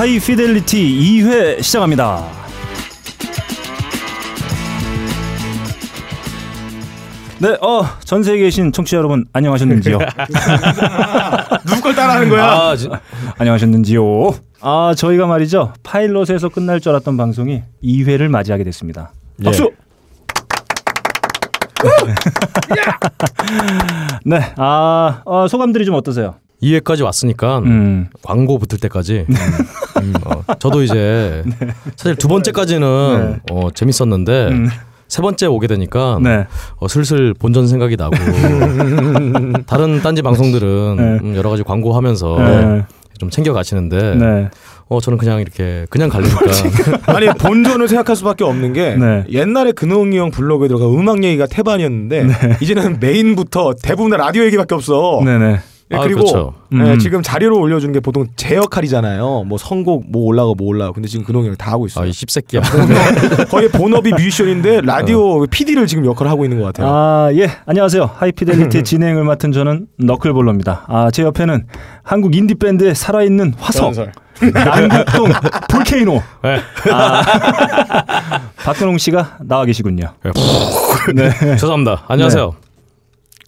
하이피델리티 2회 시작합니다. 네, 어, 전 세계에 계신 청취자 여러분 안녕하셨는지요? 누구 걸 따라하는 거야? 아, 지, 안녕하셨는지요? 아, 저희가 말이죠. 파일럿에서 끝날 줄 알았던 방송이 2회를 맞이하게 됐습니다. 박수! 네, 아, 어, 소감들이 좀 어떠세요? 2회까지 왔으니까 음, 광고 붙을 때까지. 음, 어, 저도 이제 사실 두 번째까지는 어, 재밌었는데 음, 세 번째 오게 되니까 네, 어, 슬슬 본전 생각이 나고 다른 딴지 방송들은 네. 음, 여러 가지 광고하면서 네, 좀 챙겨 가시는데 네, 어 저는 그냥 이렇게 그냥 갈리니까. 아니 본전을 생각할 수밖에 없는 게 네. 옛날에 근홍이 형 블로그에 들어가 음악 얘기가 태반이었는데 이제는 메인부터 대부분 다 라디오 얘기밖에 없어. 네, 네. 예, 아, 그리고 그렇죠. 예, 음. 지금 자료로 올려주는 게 보통 제 역할이잖아요. 뭐 선곡 뭐 올라가 뭐 올라가. 근데 지금 근홍이 형다 하고 있어요. 아 이 씹새끼야 거의 본업이 뮤지션인데 라디오 PD를 지금 역할을 하고 있는 것 같아요. 아, 예. 안녕하세요. 하이피델리티 진행을 맡은 저는 너클볼러입니다. 아, 제 옆에는 한국 인디 밴드의 살아있는 화석. 남북동 볼케이노. 네. 아, 박근홍 씨가 나와 계시군요. 네. 죄송합니다 안녕하세요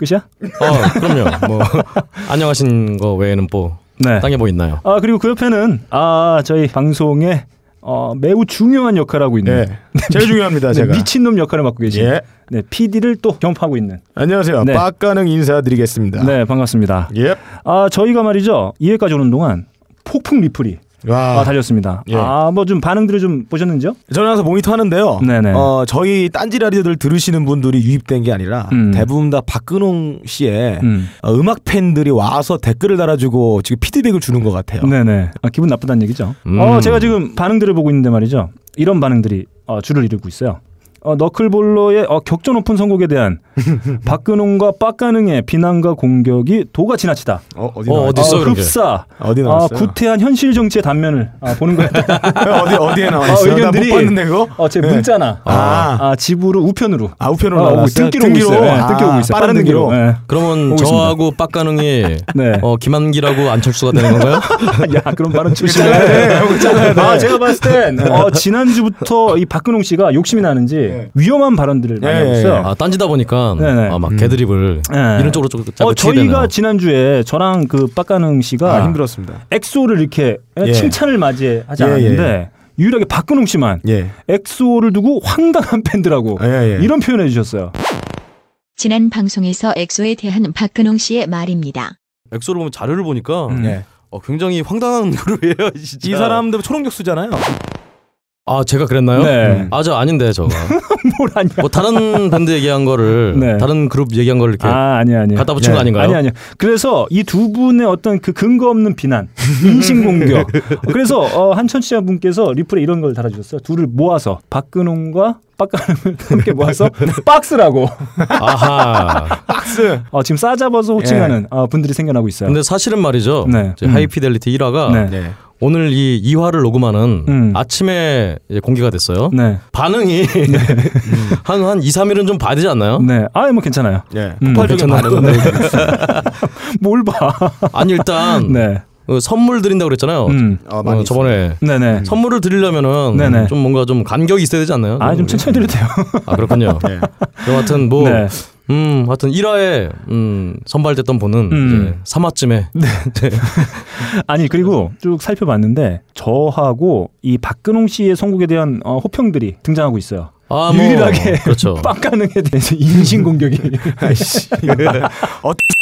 끝이야? 어 그럼요 뭐 안녕하신 거 외에는 뭐 네. 땅에 뭐 있나요 아, 그리고 그 옆에는 아, 저희 방송에 어, 매우 중요한 역할을 하고 있는 네. 제일 중요합니다, 네, 제가. 미친놈 역할을 맡고 계신 예. 네, PD를 또 겸하고 있는 안녕하세요. 네. 빡가능 인사드리겠습니다. 네, 반갑습니다. 예. 아, 저희가 말이죠. 2회까지 오는 동안 폭풍 리플이 와. 아, 달렸습니다. 예. 아, 뭐 좀 반응들을 좀 보셨는지요? 저는 항상 모니터 하는데요. 네네. 어, 저희 딴지 라디오들 들으시는 분들이 유입된 게 아니라 음. 대부분 다 박근홍 씨의 음. 어, 음악 팬들이 와서 댓글을 달아주고 지금 피드백을 주는 것 같아요. 네네. 아, 기분 나쁘다는 얘기죠. 음. 어, 제가 지금 반응들을 보고 있는데 말이죠. 이런 반응들이 어, 줄을 이루고 있어요. 어, 너클볼러의 어, 격전 오픈 선곡에 대한 박근홍과 빡가능의 비난과 공격이 도가 지나치다. 어, 어디 어? 어디 어, 게? 흡사. 어디 아, 나왔어요? 구태한 현실 정치의 단면을 아, 보는 거예요. 어디 어디에 아, 있어요? 나못 의견들이- 봤는데 그거? 어, 제 네. 문자나 아. 아, 집으로 우편으로 아 우편으로 어, 나왔어요. 등기로 오고 있어요. 네, 등기로 오고 있어요. 빠른 등기로. 네. 그러면. 저하고 빡가능이 네. 어, 김한기라고 안철수가 되는 건가요? 야, 그럼 바로 잘라야 돼. 아, 제가 봤을 땐 어, 지난주부터 이 박근홍 씨가 욕심이 나는지 위험한 발언들을 많이 예, 하고 예, 있어요. 아 딴지다 보니까. 아, 막 개드립을 네. 이런 쪽으로 좀 어, 저희가. 지난주에 저랑 그 빡가능 씨가 아, 힘들었습니다. 엑소를 이렇게 예. 칭찬을 맞이하지 예, 않았는데 유일하게 박근홍 씨만 예. 엑소를 두고 황당한 팬들하고 예, 예. 이런 표현을 해주셨어요. 지난 방송에서 엑소에 대한 박근홍 씨의 말입니다. 엑소를 보면 자료를 보니까 음. 예. 어, 굉장히 황당한 그룹이에요. 진짜. 이 사람들 초록격수잖아요. 아 제가 그랬나요? 네. 아저 아닌데 저가 뭘 아니야? 뭐 다른 밴드 얘기한 거를 네. 다른 그룹 얘기한 걸 이렇게 아, 아니야, 아니야. 갖다 붙인 네. 거 아닌가요? 아니 아니요. 그래서 이 두 분의 어떤 그 근거 없는 비난, 인신 공격. 그래서 어, 한 청취자분께서 리플에 이런 걸 달아주셨어요. 둘을 모아서 박근홍과 빡가능을 함께 모아서 박스라고 아하. 박스. 어, 지금 싸잡아서 호칭하는 어, 분들이 생겨나고 있어요. 근데 사실은 말이죠. 네. 음. 하이피델리티 1화가 네. 네. 오늘 이 2화를 녹음하는 음. 아침에 이제 공개가 됐어요. 네, 반응이 한, 한 2, 3일은 좀 봐야 되지 않나요? 네. 아, 뭐 괜찮아요. 예. 음, 폭발적인 괜찮아요. 반응은 뭘 봐? 아니 일단 네. 어, 선물 드린다고 그랬잖아요. 음. 어, 어, 저번에 네네. 선물을 드리려면은 네네. 좀 뭔가 좀 간격이 있어야 되지 않나요? 아, 좀 천천히 드려도 돼요. 아 그렇군요. 예. 그럼 하여튼 뭐 네. 음, 하여튼 1화에 음, 선발됐던 분은 음. 이제 3화쯤에 아니 그리고 쭉 살펴봤는데 저하고 이 박근홍 씨의 선곡에 대한 어, 호평들이 등장하고 있어요. 아, 뭐, 유일하게 그렇죠. 빡가능에 대해서 인신 공격이 아이씨.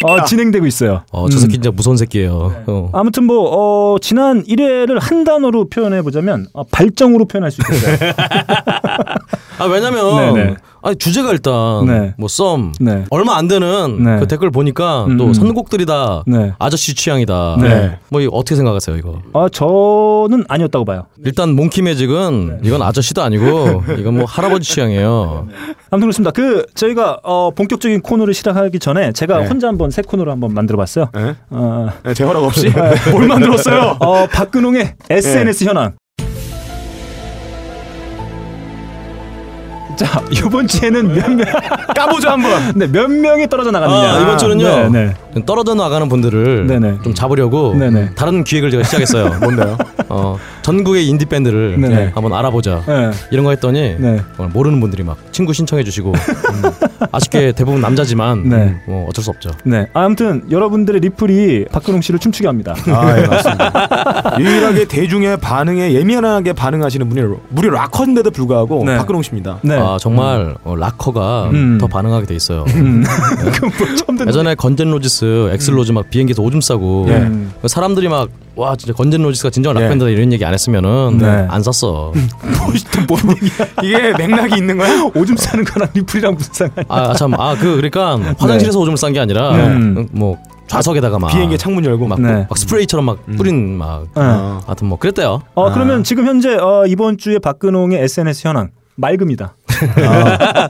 어, 진행되고 있어요. 어, 저 음. 새끼 진짜 무서운 새끼예요. 어. 아무튼 뭐 어, 지난 1회를 한 단어로 표현해 보자면 어, 발정으로 표현할 수 있겠어요. 아 왜냐면 네네. 아니 주제가 일단 네. 뭐썸 네. 얼마 안 되는 네. 그 댓글 보니까 음, 또 음. 선곡들이 다 네. 아저씨 취향이다. 네. 뭐 이거 어떻게 생각하세요 이거? 어, 저는 아니었다고 봐요. 일단 몽키 매직은 이건 아저씨도 아니고 이건 뭐 할아버지 취향이에요. 아무튼 그렇습니다. 그 저희가 어, 본격적인 코너를 시작하기 전에 제가 네. 혼자 한번 새 코너를 한번 만들어봤어요. 예? 어, 예, 제 허락 없이 뭘 만들었어요? 어, 박근홍의 SNS 현황. 자 이번 주에는 몇 명, 까보자 한번. 네, 몇 명이 떨어져 나갔느냐. 아, 이번 주는요. 네, 좀 떨어져 나가는 분들을 네네. 좀 잡으려고 네네. 다른 기획을 제가 시작했어요. 뭔데요? 어, 전국의 인디 밴드를 네네. 한번 알아보자. 네. 이런 거 했더니 네. 모르는 분들이 막 친구 신청해 주시고 음, 아쉽게 대부분 남자지만 네. 뭐 어쩔 수 없죠. 네. 아무튼 여러분들의 리플이 박근홍 씨를 춤추게 합니다. 아, 예, 맞습니다. 유일하게 대중의 반응에 예민하게 반응하시는 분이 무려 락커인데도 불구하고 네. 박근홍 씨입니다. 네. 아 정말 어, 락커가 음. 더 반응하게 돼 있어요. 음. 그럼 뭐 예전에 Guns N' Roses, Axl Rose 막 비행기에서 오줌 싸고 예. 음. 사람들이 막 와 진짜 Guns N' Roses가 진정 예. 락밴드다 이런 얘기 안 했으면은 네. 안 쌌어. 뭔 얘기야? 이게 맥락이 있는 거야? 오줌 싸는 거랑 리플이랑 무슨 상관이야? 아참 아 그 그러니까 화장실에서 오줌을 싼 게 아니라 네. 음, 뭐 좌석에다가 막 비행기 창문 열고 막. 막, 네. 막 스프레이처럼 막 뿌린 막 네. 아. 하여튼 뭐 그랬대요. 어 아. 그러면 지금 현재 어, 이번 주에 박근홍의 SNS 현황 맑음이다. 아.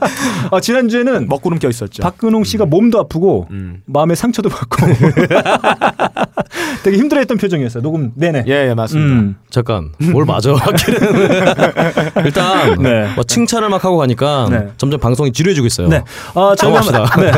어, 지난주에는 먹구름 껴 있었죠. 박근홍 씨가 몸도 아프고 음. 마음에 상처도 받고 되게 힘들어했던 표정이었어요. 녹음 내내. 예, 예, 맞습니다. 음. 잠깐 뭘 맞아 일단 네. 뭐 칭찬을 막 하고 가니까 네. 점점 방송이 지루해지고 있어요. 네. 어, 저희가. 네.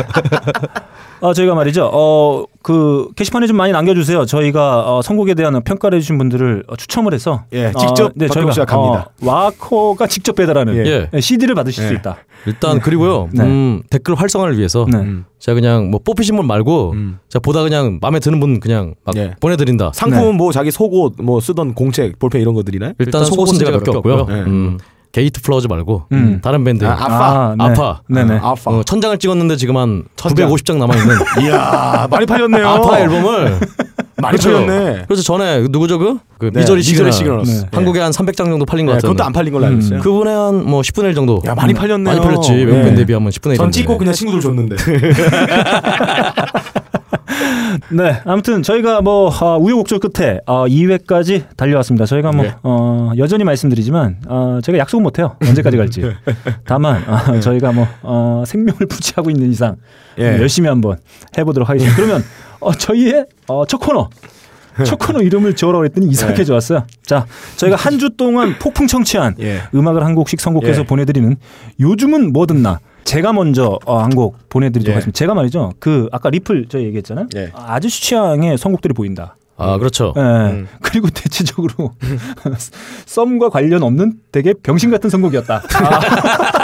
어, 저희가 말이죠. 어, 그 게시판에 좀 많이 남겨주세요. 저희가 어, 선곡에 대한 평가를 해주신 분들을 어, 추첨을 해서 예, 직접 네, 박근홍 씨가 갑니다. 어, 와커가 직접 배달하는 예. 네, CD를 받으실 수 예. 있다. 일단 그리고요 네. 음, 댓글 활성화를 위해서 네. 음. 제가 그냥 뭐 뽑히신 분 말고 음. 제가 보다 그냥 마음에 드는 분 그냥 막 예. 보내드린다. 상품은 뭐 자기 속옷 뭐 쓰던 공책 볼펜 이런 것들이나요? 일단 속옷은 제가 몇 개 없고요. 네. 음, 게이트 플라워즈 말고 음. 다른 밴드 아, 아파. 아, 네. 아파. 네네. 아, 아파. 어, 천장을 찍었는데 지금 한 천장. 950장 남아 있는 이야 많이 팔렸네요. 아파 앨범을 많이 그렇죠. 팔렸네. 그래서 전에 누구죠 그? 그 네, Misery Misery Signal Signals. 네. 한국에 한 300장 정도 팔린 것 네, 같아요. 그것도 안 팔린 걸로 알고 있어요. 그분의 한 뭐 10분의 1 정도. 야 많이 팔렸네요. 많이 팔렸지. 외국 네. 밴드에 비하면 10분의 1. 전 찍고 그냥 친구들 줬는데. 네, 아무튼 저희가 뭐 어, 우여곡절 끝에 어, 2회까지 달려왔습니다. 저희가 뭐 네. 어, 여전히 말씀드리지만 어, 제가 약속은 못해요. 언제까지 갈지. 다만 어, 저희가 뭐 어, 생명을 부지하고 있는 이상 예. 열심히 한번 해보도록 하겠습니다. 그러면 어, 저희의 어, 첫 코너. 첫 코너 이름을 지어라고 했더니 이상하게 네. 좋았어요. 자, 저희가 한 주 동안 폭풍 청취한 예. 음악을 한 곡씩 선곡해서 예. 보내드리는 요즘은 뭐 듣나. 제가 먼저 어, 한곡 보내드리도록 예. 하겠습니다. 제가 말이죠. 그 아까 리플 저희 얘기했잖아요. 예. 아저씨 취향의 선곡들이 보인다. 아 그렇죠. 예. 음. 그리고 대체적으로 썸과 관련 없는 되게 병신 같은 선곡이었다. 아.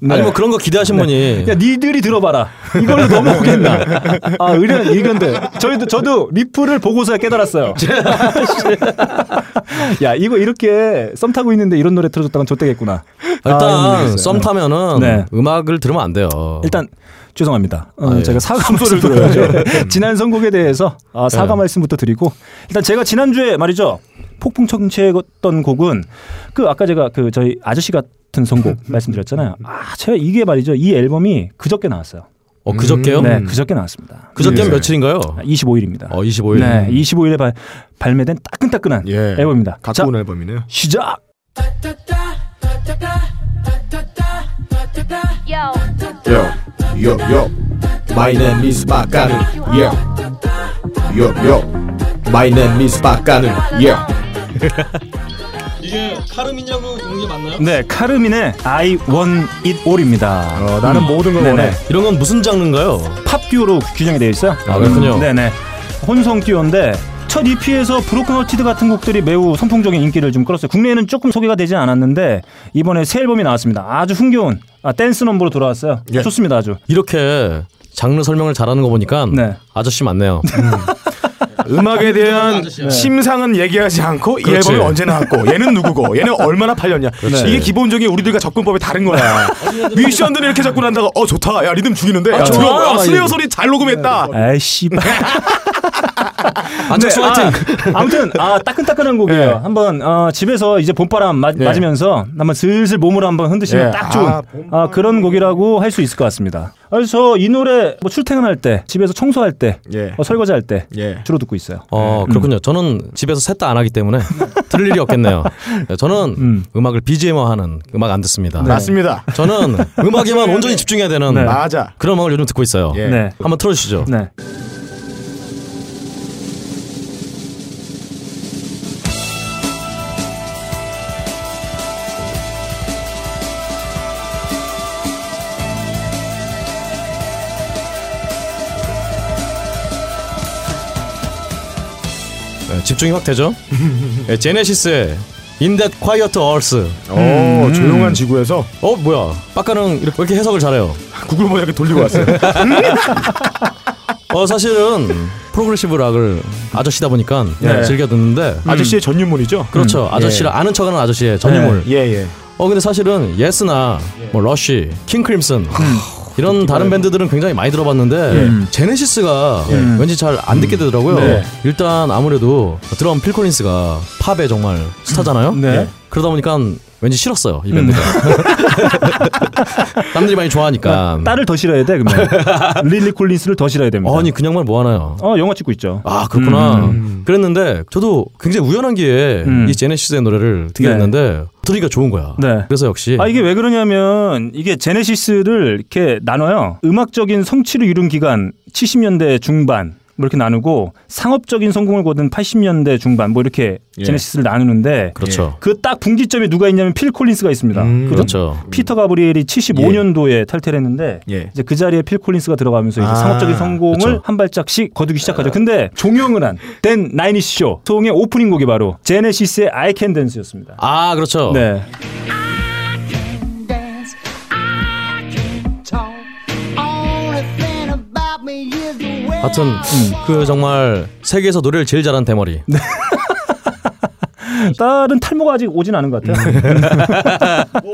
네. 아니 뭐 그런 거 기대하신 분이 야, 니들이 들어봐라. 이걸로 넘어오겠나. 아, 의견, 의견들. 저희도, 저도 리플을 보고서야 깨달았어요. 야, 이거 이렇게 썸 타고 있는데 이런 노래 틀어줬다면 좆되겠구나. 아, 일단 있어요. 썸 타면은 네. 음악을 들으면 안 돼요. 일단 죄송합니다. 어, 아, 예. 제가 사과 말씀 들어야죠. 지난 선곡에 대해서 아, 사과 네. 말씀부터 드리고 일단 제가 지난주에 말이죠. 폭풍 청취했던 곡은 그 아까 제가 그 저희 아저씨 같은 선곡 말씀드렸잖아요. 아, 제가 이게 말이죠. 이 앨범이 그저께 나왔어요. 어 그저께요? 네, 그저께 나왔습니다. 그저께 예. 며칠인가요? 25일입니다. 어 25일. 네, 25일에 발, 발매된 따끈따끈한 예. 앨범입니다. 자, 갖고 온 앨범이네요. 시작. Yo, Yo, yo, yo. My name is 박가능. Yeah. Yo, yo. My name is 빡가능. Yeah. 이게 Karmin야구 공개 맞나요? 네, Karmin의 I Want It All입니다. 어, 나는 모든 걸 네네. 원해. 이런 건 무슨 장르인가요? 팝 듀오로 규정이 되어 있어요. 아, 그렇군요. 네네. 혼성 듀오인데 첫 EP에서 Brokenhearted 같은 곡들이 매우 선풍적인 인기를 좀 끌었어요. 국내에는 조금 소개가 되지 않았는데 이번에 새 앨범이 나왔습니다. 아주 흥겨운 아, 댄스 넘버로 돌아왔어요. 예. 좋습니다, 아주. 이렇게 장르 설명을 잘하는 거 보니까 네. 아저씨 맞네요. 음 악에 대한. 심상은 얘기하지 않고 이 그렇지. 앨범이 언제 나왔고 얘는 누구고 얘는 얼마나 팔렸냐 이게 기본적인 우리들과 접근법이 다른 거야 뮤지션들이 이렇게 접근한다가 어 좋다 야 리듬 죽이는데 야 좋아. 들어 야, 막 스네어 이러고. 소리 잘 녹음했다 아이 씨발. 안철수 네, 화이팅. 아, 아무튼 아 따끈따끈한 곡이에요. 네. 한번 어, 집에서 이제 봄바람 맞, 네. 맞으면서 한번 슬슬 몸을 한번 흔드시면 네. 딱 좋은 아, 아, 그런 곡이라고 할 수 있을 것 같습니다. 그래서 이 노래 뭐 출퇴근할 때, 집에서 청소할 때, 예. 어, 설거지할 때 예. 주로 듣고 있어요. 어 그렇군요. 저는 집에서 셋 다 안 하기 때문에 들을 일이 없겠네요. 저는 음. 음. 악을 BGM화하는 음악 안 듣습니다. 맞습니다 저는 음악에만 온전히 집중해야 되는 네. 맞아 그런 음악을 요즘 듣고 있어요. 예. 네. 한번 틀어주시죠. 네. 집중이 확 되죠. 예, Genesis의 In That Quiet Earth. 어 조용한 지구에서 어 뭐야? 빡가능 이렇게 왜 이렇게 해석을 잘해요? 구글 번역기 돌리고 왔어요. 어 사실은 progressive rock을 아저씨다 보니까 네. 즐겨 듣는데 아저씨의 전유물이죠. 그렇죠. 아저씨를 아는 척하는 아저씨의 전유물. 예 예. 어 근데 사실은 Yes나 뭐 Rush, King Crimson 이런 다른 밴드들은 굉장히 많이 들어봤는데 Genesis가 왠지 잘 안 듣게 되더라고요. 네. 일단 아무래도 드럼 필 콜린스가 팝의 정말 스타잖아요. 네. 그러다 보니까 왠지 싫었어요 이 밴드가. 남들이 많이 좋아하니까. 딸을 더 싫어야 돼 그러면 릴리 콜린스를 더 싫어야 됩니다. 아니 그냥만 뭐 하나요? 어 영화 찍고 있죠. 아 그렇구나. 그랬는데 저도 굉장히 우연한 기회에 음. 이 Genesis의 노래를 듣게 네. 됐는데 들으니까 좋은 거야. 네. 그래서 역시 아 이게 왜 그러냐면 이게 Genesis를 이렇게 나눠요. 음악적인 성취를 이룬 기간 70년대 중반 뭐 이렇게 나누고 상업적인 성공을 거둔 80년대 중반 뭐 이렇게 예. Genesis를 나누는데 그렇죠. 그 딱 분기점에 누가 있냐면 필 콜린스가 있습니다. 음. 그 그렇죠. 피터 가브리엘이 75년도에 탈퇴를 했는데 예. 이제 그 자리에 필 콜린스가 들어가면서 이제 아, 상업적인 성공을 그렇죠. 한 발짝씩 거두기 시작하죠. 근데 종영을 한댄 나이니시 쇼 송의 오프닝 곡이 바로 제네시스의 I Can Dance였습니다. 아 그렇죠. 네. 하여튼 그 정말 세계에서 노래를 제일 잘하는 대머리. 네. 딸은 탈모가 아직 오진 않은 것 같아요.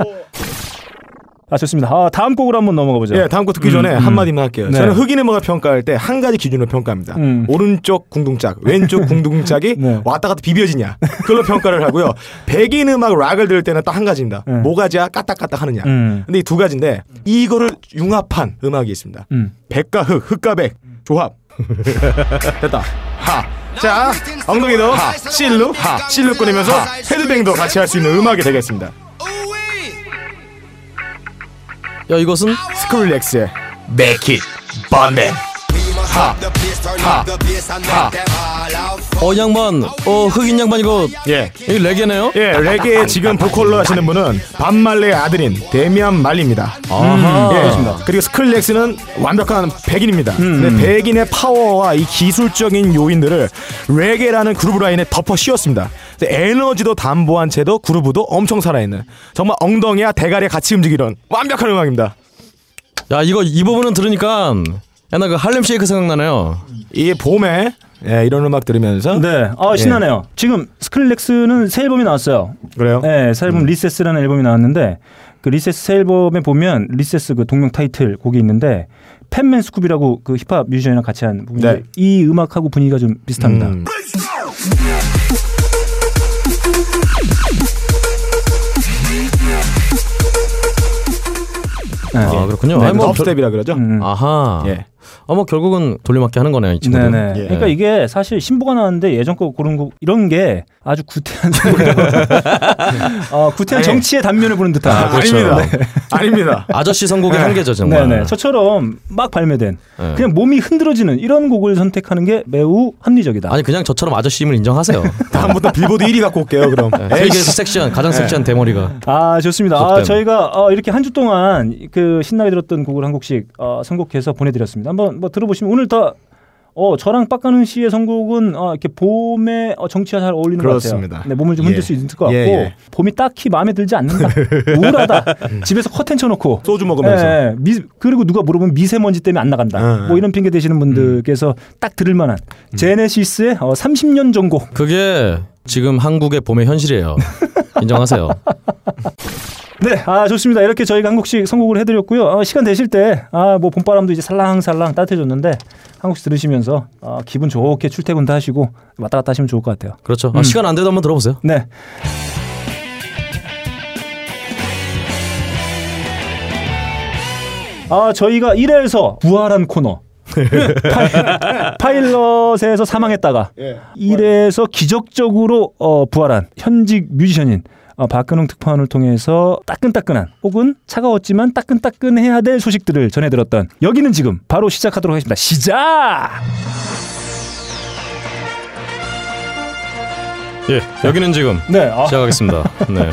아 좋습니다. 아, 다음 곡으로 한번 넘어가 보죠. 예, 다음 거 듣기 전에 한마디만 할게요. 네. 저는 흑인 음악을 평가할 때 한 가지 기준으로 평가합니다. 음. 오른쪽 궁둥짝, 왼쪽 궁둥짝이 네. 왔다 갔다 비벼지냐. 그걸로 평가를 하고요. 백인 음악 락을 들을 때는 딱 한 가지입니다. 네. 모가지야 까딱까딱 하느냐. 음. 근데 이 두 가지인데 이거를 융합한 음악이 있습니다. 음. 백과 흑, 흑과 백 조합. 됐다. 하. 자, 엉덩이도 하, 실루, 하, 실루 꺼내면서 헤드뱅도 같이 할 수 있는 음악이 되겠습니다. 야 이것은 스크릴렉스의 Make It Burn 하, 하, 하. 어 양반 어 흑인 양반이고 예. 이 레게네요. 예, 레게 지금 보컬로 하시는 분은 반말레의 아들인 데미안 말리입니다. 아하. 예, 그리고 스크릴렉스는 완벽한 백인입니다. 근데 백인의 파워와 이 기술적인 요인들을 레게라는 groove line에 덮어 씌웠습니다. 에너지도 담보한 채도 groove도 엄청 살아있는 정말 엉덩이와 대가리 같이 움직이는 완벽한 음악입니다. 야 이거 이 부분은 들으니까 옛날 그 Harlem Shake 생각나네요. 이 봄에 예, 이런 음악 들으면서 네. 아 신나네요. 지금 Skrillex는 새 앨범이 나왔어요. 그래요? 네, 새 앨범 Recess라는 앨범이 나왔는데 그 Recess 새 앨범에 보면 Recess 그 동명 타이틀 곡이 있는데 팬맨 스쿱이라고 그 힙합 뮤지션이랑 같이 한 부분인데 네. 이 음악하고 분위기가 좀 비슷합니다. 음. 네. 아 그렇군요. 네, 아니, 뭐 덥스텝이라 그러죠. 음. 별- 아하. 예. 어뭐 결국은 돌려막기 하는 거네요 이 친구들. 네네. 예. 그러니까 이게 사실 신보가 나왔는데 예전 거 고른 거 이런 게 아주 구태한 소리라고. 어, 구태한 아니. 정치의 단면을 보는 듯한. 아, 그렇죠. 아닙니다. 아닙니다. 아저씨 선곡의 한계죠 정말. 네네. 저처럼 막 발매된 네. 그냥 몸이 흔들어지는 이런 곡을 선택하는 게 매우 합리적이다. 아니 그냥 저처럼 아저씨임을 인정하세요. 다음부터 빌보드 1위 갖고 올게요. 그럼. 네, 세계에서 섹시한 가장 섹시한 대머리가. 아 좋습니다. 아. 저희가 어, 이렇게 한 주 동안 그 신나게 들었던 곡을 한 곡씩 어, 선곡해서 보내드렸습니다. 한번 뭐 들어보시면 오늘 다 어, 저랑 빡가는 씨의 선곡은 어, 이렇게 봄에 어, 정치와 잘 어울리는 그렇습니다. 것 같아요. 네, 몸을 좀 흔들 예. 수 있을 것 같고 예, 예. 봄이 딱히 마음에 들지 않는다. 우울하다. 집에서 커튼 쳐놓고 소주 먹으면서. 예, 예. 미, 그리고 누가 물어보면 미세먼지 때문에 안 나간다. 응, 뭐 이런 핑계 대시는 분들께서 딱 들을 만한 제네시스의 어, 30년 전곡. 그게 지금 한국의 봄의 현실이에요. 인정하세요. 네, 아 좋습니다. 이렇게 저희가 한 곡씩 선곡을 해드렸고요. 어, 시간 되실 때, 아 뭐 봄바람도 이제 살랑살랑 따뜻해졌는데 한 곡씩 들으시면서 어, 기분 좋게 출퇴근도 하시고 왔다 갔다 하시면 좋을 것 같아요. 그렇죠. 아, 시간 안 돼도 한번 들어보세요. 네. 아 저희가 1회에서 부활한 코너. 파일- 파일럿에서 사망했다가 예. 1회에서 기적적으로 어, 부활한 현직 뮤지션인 어, 박근홍 특파원을 통해서 따끈따끈한 혹은 차가웠지만 따끈따끈해야 될 소식들을 전해 들었던 여기는 지금 바로 시작하도록 하겠습니다. 시작! 예, 여기는 지금 네, 아, 시작하겠습니다. 네.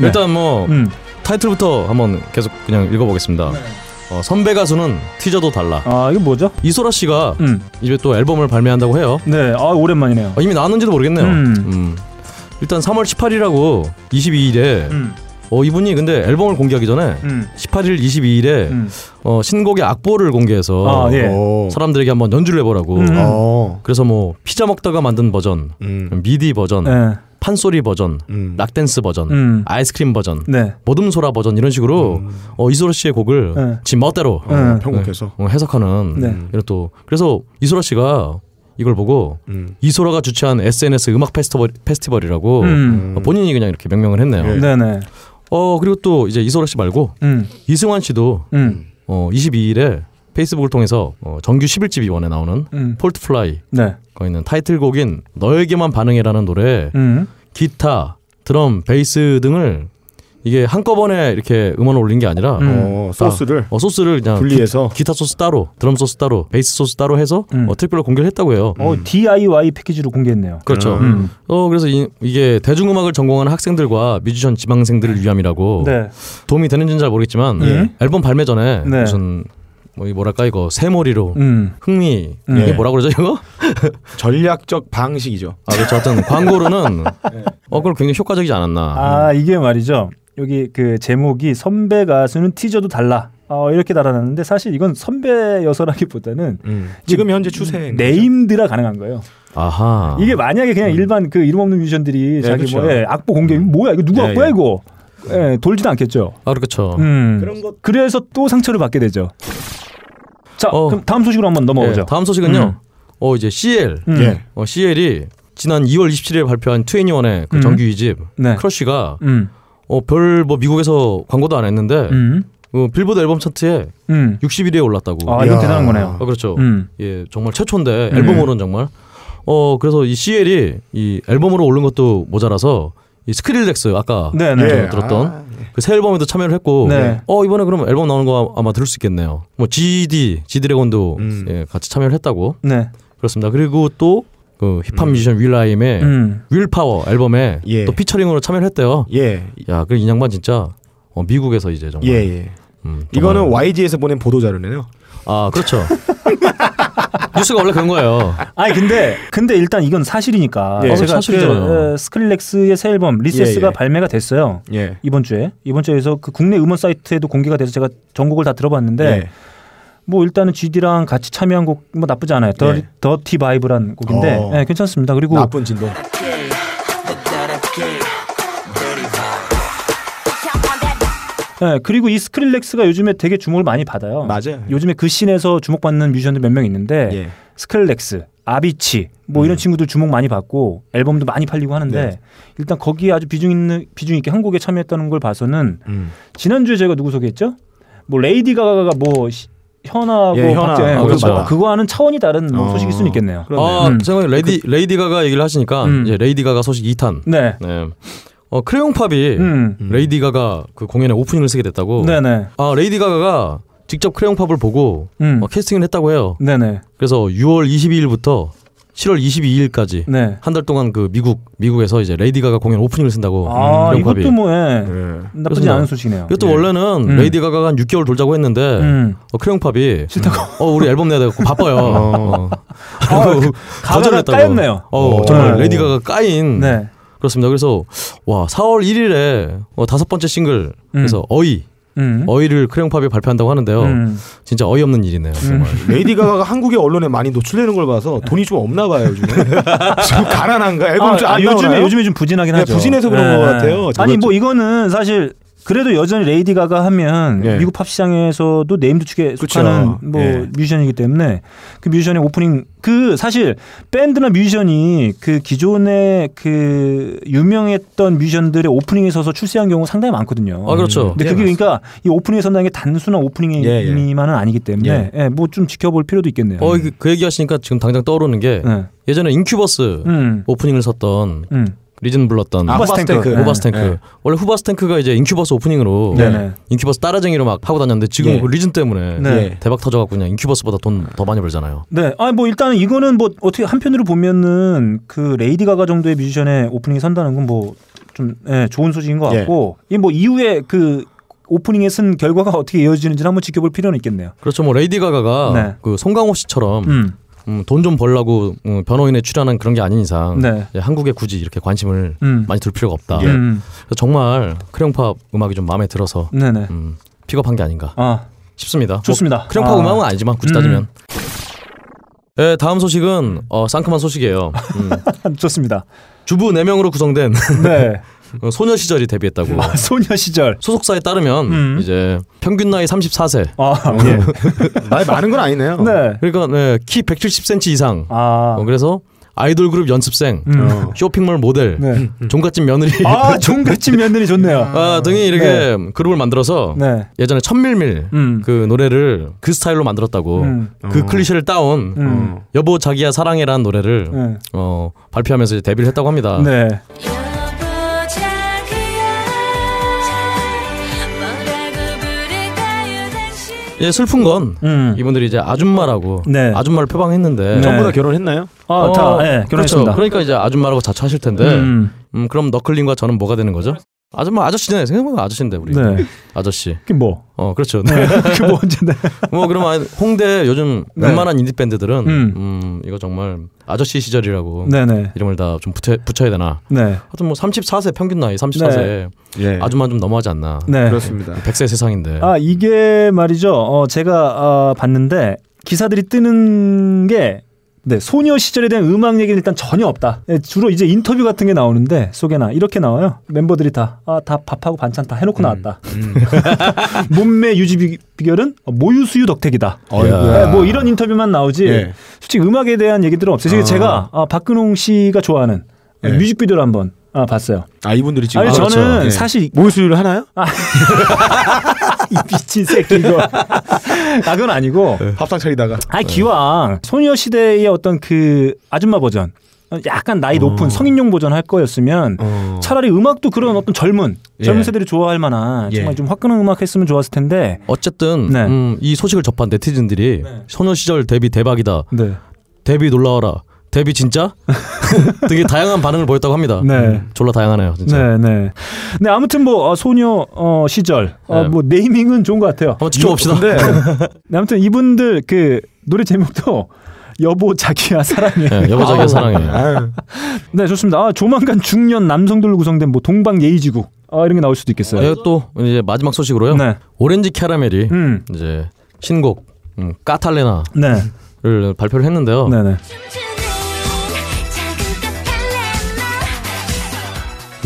일단 뭐 음, 타이틀부터 한번 계속 그냥 읽어보겠습니다. 어, 선배 가수는 티저도 달라. 아 이거 뭐죠? 이소라 씨가 음, 이제 또 앨범을 발매한다고 해요. 네, 아 오랜만이네요. 어, 이미 나왔는지도 모르겠네요. 음. 음. 일단 3월 18일하고 22일에 음, 어 이분이 근데 앨범을 공개하기 전에 음, 18일, 22일에 음. 어 신곡의 악보를 공개해서 아, 예. 오. 사람들에게 한번 연주를 해보라고. 음. 어. 그래서 뭐 피자 먹다가 만든 버전, 음. 미디 버전, 네. 판소리 버전, 음. 락댄스 버전, 음. 아이스크림 버전, 네. 모듬소라 버전 이런 식으로 어, 이소라 씨의 곡을 네. 지 멋대로 어, 음. 편곡해서. 어, 해석하는 네. 이런 또 그래서 이소라 씨가 이걸 보고 음. 이소라가 주최한 SNS 음악 페스티벌 페스티벌이라고 음. 어, 본인이 그냥 이렇게 명명을 했네요. 예. 네네. 어 그리고 또 이제 이소라 씨 말고 음, 이승환 씨도 음, 어 22일에 페이스북을 통해서 어, 정규 11집 이번에 나오는 음. Fall to Fly 네. 거 있는 타이틀곡인 너에게만 반응해라는 노래 음. 기타 드럼 베이스 등을 이게 한꺼번에 이렇게 음원을 올린 게 아니라 음. 어, 소스를 어, 소스를 그냥 분리해서 기, 타 소스 따로 드럼 소스 따로 베이스 소스 따로 해서 음. 어, 트리플로 공개를 했다고 해요 어, DIY 패키지로 공개했네요. 그렇죠 음. 어 그래서 이, 게 대중음악을 전공하는 학생들과 뮤지션 지망생들을 위함이라고 네. 도움이 되는지는 잘 모르겠지만 예. 앨범 발매 전에 네. 무슨 뭐이 뭐랄까 이거 새머리로 음. 흥미 음. 이게 뭐라 그러죠 이거? 전략적 방식이죠. 아 그렇죠. 어떤 광고로는 어 그걸 굉장히 효과적이지 않았나. 아 이게 말이죠. 여기 그 제목이 선배 가수는 티저도 달라. 어, 이렇게 달아놨는데 사실 이건 선배여서라기보다는 음. 지금 현재 추세 네임드라 가능한 거예요. 아하. 이게 만약에 그냥 일반 그 이름 없는 뮤지션들이 자기 그쵸. 뭐 예, 악보 공개 뭐야 이거 누구 예, 악보야 예. 이거 예, 돌지도 않겠죠. 아 그렇죠. 음. 그런 것- 그래서 또 상처를 받게 되죠. 자 어. 그럼 다음 소식으로 한번 넘어가죠. 예, 다음 소식은요. 음. 어 이제 CL 음. 예. 어, CL이 지난 2월 27일에 발표한 21의 그 음. 정규 2집 네. Crush가 음. 어, 별 뭐 미국에서 광고도 안 했는데 음. 어, 빌보드 앨범 차트에 음. 61위에 올랐다고. 아 이야. 이건 대단한 거네요. 아, 그렇죠. 음. 예, 정말 최초인데 음. 앨범으로는 정말. 어 그래서 이 CL이 이 앨범으로 오른 것도 모자라서 이 스크릴렉스 아까 네네. 예. 좀 들었던 아, 그새 앨범에도 참여를 했고 네. 어 이번에 그럼 앨범 나오는 거 아마 들을 수 있겠네요. 뭐 GD 지드래곤도 음. 예, 같이 참여를 했다고 네. 그렇습니다. 그리고 또 그 힙합 뮤지션 윌라임의 음. willpower 앨범에 예. 또 피처링으로 참여를 했대요. 예. 야, 그 인양반 진짜 어, 미국에서 이제 정말. 예, 예. 음, 이거는 정말. YG에서 보낸 보도 자료네요. 아 그렇죠. 뉴스가 원래 그런 거예요. 아니 근데 근데 일단 이건 사실이니까 예. 제가. 그, 어, 스크릴렉스의 새 앨범 Recess가 예, 예. 발매가 됐어요. 예. 이번 주에 이번 주에서 그 국내 음원 사이트에도 공개가 돼서 제가 전곡을 다 들어봤는데 예. 뭐 일단은 GD랑 같이 참여한 곡 뭐 나쁘지 않아요. 더, 네. Dirty Vibe란 곡인데 어. 예, 괜찮습니다. 그리고 나쁜 진동. 예, 그리고 이 스크릴렉스가 요즘에 되게 주목을 많이 받아요. 맞아요. 요즘에 그 씬에서 주목받는 뮤지션들 몇 명 있는데 예. 스크릴렉스, 아비치 뭐 이런 친구들 주목 많이 받고 앨범도 많이 팔리고 하는데 네. 일단 거기에 아주 비중 있는 비중 있게 한국에 참여했다는 걸 봐서는 음. 지난주에 제가 누구 소개했죠? 뭐 레이디 가가가 뭐 시- 현아하고 예, 현아. 박재 아, 그거 그렇죠. 봐- 그거와는 차원이 다른 뭐 어. 소식일 수는 있겠네요. 아, 음. 생각에 레이디 레이디 가가 얘기를 하시니까 음. 이제 레이디 가가 소식 2탄. 네. 네. 어 크레용 팝이 음. 레이디 가가 그 공연에 오프닝을 서게 됐다고. 네네. 아 레이디 가가가 직접 크레용 팝을 보고 음. 어, 캐스팅을 했다고 해요. 네네. 그래서 6월 22일부터 7월 22일까지 네. 한달 동안 그 미국 미국에서 이제 레이디 가가 공연 오프닝을 선다고. 아 크레용 팝이. 이것도 뭐 예. 예. 나쁘지. 않은 소식이네요. 이것도 예. 원래는 음. 레이디 가가가 한 6개월 돌자고 했는데 음. 어, 크레용 팝이 싫다고. 어 우리 앨범 내야 되고 바빠요. 어. 아, 그리고 가가가 거절했다고. 까였네요. 어, 어. 정말 네. 레이디 가가 까인 네. 그렇습니다. 그래서 와 4월 1일에 어, 다섯 번째 싱글 그래서 어이 음. 어이를 크레용팝이 발표한다고 하는데요. 음. 진짜 어이없는 일이네요. 정말. 레이디 가가가 한국의 언론에 많이 노출되는 걸 봐서 돈이 좀 없나 봐요 요즘에. 지금 가난한가? 앨범 아, 좀안 아, 요즘에 나오나요? 요즘에 좀 부진하긴 네, 하죠. 부진해서 그런 것 같아요. 아니 뭐 이거는 사실 그래도 여전히 레이디 가가 하면 예. 미국 팝 시장에서도 named 축에. 속하는 뭐 예. 뮤지션이기 때문에 그 뮤지션의 오프닝 그 사실 밴드나 뮤지션이 그 기존의 그 유명했던 뮤지션들의 오프닝에 서서 출세한 경우 상당히 많거든요. 아 그렇죠. 근데 예, 그게 맞습니다. 그러니까 이 오프닝에 선다는 게 단순한 예, 예. 오프닝이만은 아니기 때문에 예, 뭐 좀 지켜볼 필요도 있겠네요. 어, 그, 그 얘기하시니까 지금 당장 떠오르는 게 네. 예전에 인큐버스 음. 오프닝을 섰던 음. Reason 불렀던 아, 후바스탱크. 후바스탱크. 네. 후바스탱크. 네. 원래 후바스탱크가 이제 인큐버스 오프닝으로 네네. 인큐버스 따라쟁이로 막 하고 다녔는데 지금 예. 그 Reason 때문에 네. 예. 대박 터져갖고 그냥 인큐버스보다 돈 더 많이 벌잖아요. 네. 아니 뭐 일단은 이거는 뭐 어떻게 한편으로 보면은 그 레이디 가가 정도의 뮤지션의 오프닝에 선다는 건 뭐좀 예, 좋은 소식인 것 예. 같고 이 뭐 이후에 그 오프닝에 선 결과가 어떻게 이어지는지 를 한번 지켜볼 필요는 있겠네요. 그렇죠. 뭐 레이디 가가가 네. 그 송강호 씨처럼 음. 음, 돈좀 벌라고 음, 변호인에 출연한 그런 게 아닌 이상 네. 예, 한국에 굳이 이렇게 관심을 음. 많이 둘 필요가 없다. 음. 그래서 정말 크레용팝 음악이 좀 마음에 들어서 네네. 음, 픽업한 게 아닌가 아 싶습니다. 좋습니다. 뭐 크레용팝 아. 음악은 아니지만 굳이 음. 따지면. 예, 다음 소식은 어, 상큼한 소식이에요. 음, 좋습니다. 주부 4명으로 구성된 네. 어, 소녀 시절이 데뷔했다고. 아, 소녀 시절. 소속사에 따르면 음. 이제 평균 나이 34세. 아 예. 나이 많은 건 아니네요. 네. 그러니까 네, 키 170cm 이상. 아. 어, 그래서 아이돌 그룹 연습생, 음. 어. 쇼핑몰 모델, 네. 종갓집 며느리 아 종갓집 며느리 좋네요. 아, 등이 이렇게 그룹을 만들어서 네. 예전에 천밀밀 음. 그 노래를 그 스타일로 만들었다고 음. 그 클리셰를 따온 음. 여보 자기야 사랑해라는 노래를 네. 어, 발표하면서 이제 데뷔를 했다고 합니다. 네. 예, 슬픈 건 음. 이분들이 이제 아줌마라고 네. 아줌마를 표방했는데 네. 전부 다 결혼했나요? 아, 어, 다, 예, 그렇죠. 결혼했습니다. 그러니까 이제 아줌마라고 자처하실 텐데 음. 음. 그럼 너클림과 저는 뭐가 되는 거죠? 아줌마 아저씨네 생각해보면 아저씨인데 우리 네. 아저씨 그게 뭐? 어 그렇죠 그뭐 언제인데? 뭐 그러면 홍대 요즘 네. 웬만한 인디 밴드들은 음. 음. 이거 정말 아저씨 시절이라고 네네. 이름을 다 좀 붙여, 붙여야 되나 네. 하여튼 뭐 34세 평균 나이 34세 네. 예. 아줌마 좀 넘어가지 않나 네. 그렇습니다. 100세 세상인데 아 이게 말이죠. 어, 제가 어, 봤는데 기사들이 뜨는 게 네, 소녀 시절에 대한 음악 얘기는 일단 전혀 없다. 네, 주로 이제 인터뷰 같은 게 나오는데 소개나 이렇게 나와요. 멤버들이 다, 아, 다 밥하고 반찬 다 해놓고 나왔다. 몸매 유지 비- 비결은 모유수유 덕택이다. 네, 뭐 이런 인터뷰만 나오지. 예. 솔직히 음악에 대한 얘기들은 없어요. 아. 제가 아, 박근홍 씨가 좋아하는 예. 뮤직비디오를 한번 아, 봤어요. 아 이분들이 지금 아니 아, 저는 그렇죠. 예. 사실 모유수유를 하나요? 이 미친 새끼 이거. 아 그건 아니고. 밥상 차리다가. 아 기왕 소녀시대의 어떤 그 아줌마 버전 약간 나이 높은 성인용 버전 할 거였으면 어. 차라리 음악도 그런 어떤 젊은 젊은 예. 세대들이 좋아할 만한 예. 정말 좀 화끈한 음악 했으면 좋았을 텐데 어쨌든 네. 음, 이 소식을 접한 네티즌들이 소녀 시절 데뷔 대박이다 네. 데뷔 놀라워라 데뷔 진짜 되게 다양한 반응을 보였다고 합니다 네. 졸라 다양하네요 진짜 네, 네. 네, 아무튼 뭐 어, 소녀 어, 시절 어, 네. 뭐 네이밍은 좋은 것 같아요. 한번 지켜봅시다 근데 네, 아무튼 이분들 그 노래 제목도 여보 자기야 사랑해. 네, 여보 자기야 사랑해 네, 좋습니다. 아, 조만간 중년 남성들로 구성된 뭐 동방 예의지구 아, 이런 게 나올 수도 있겠어요. 네, 또 이제 마지막 소식으로요 네. 오렌지 캐러멜이 음. 이제 신곡 음, 까탈레나를 네. 발표를 했는데요 네, 네.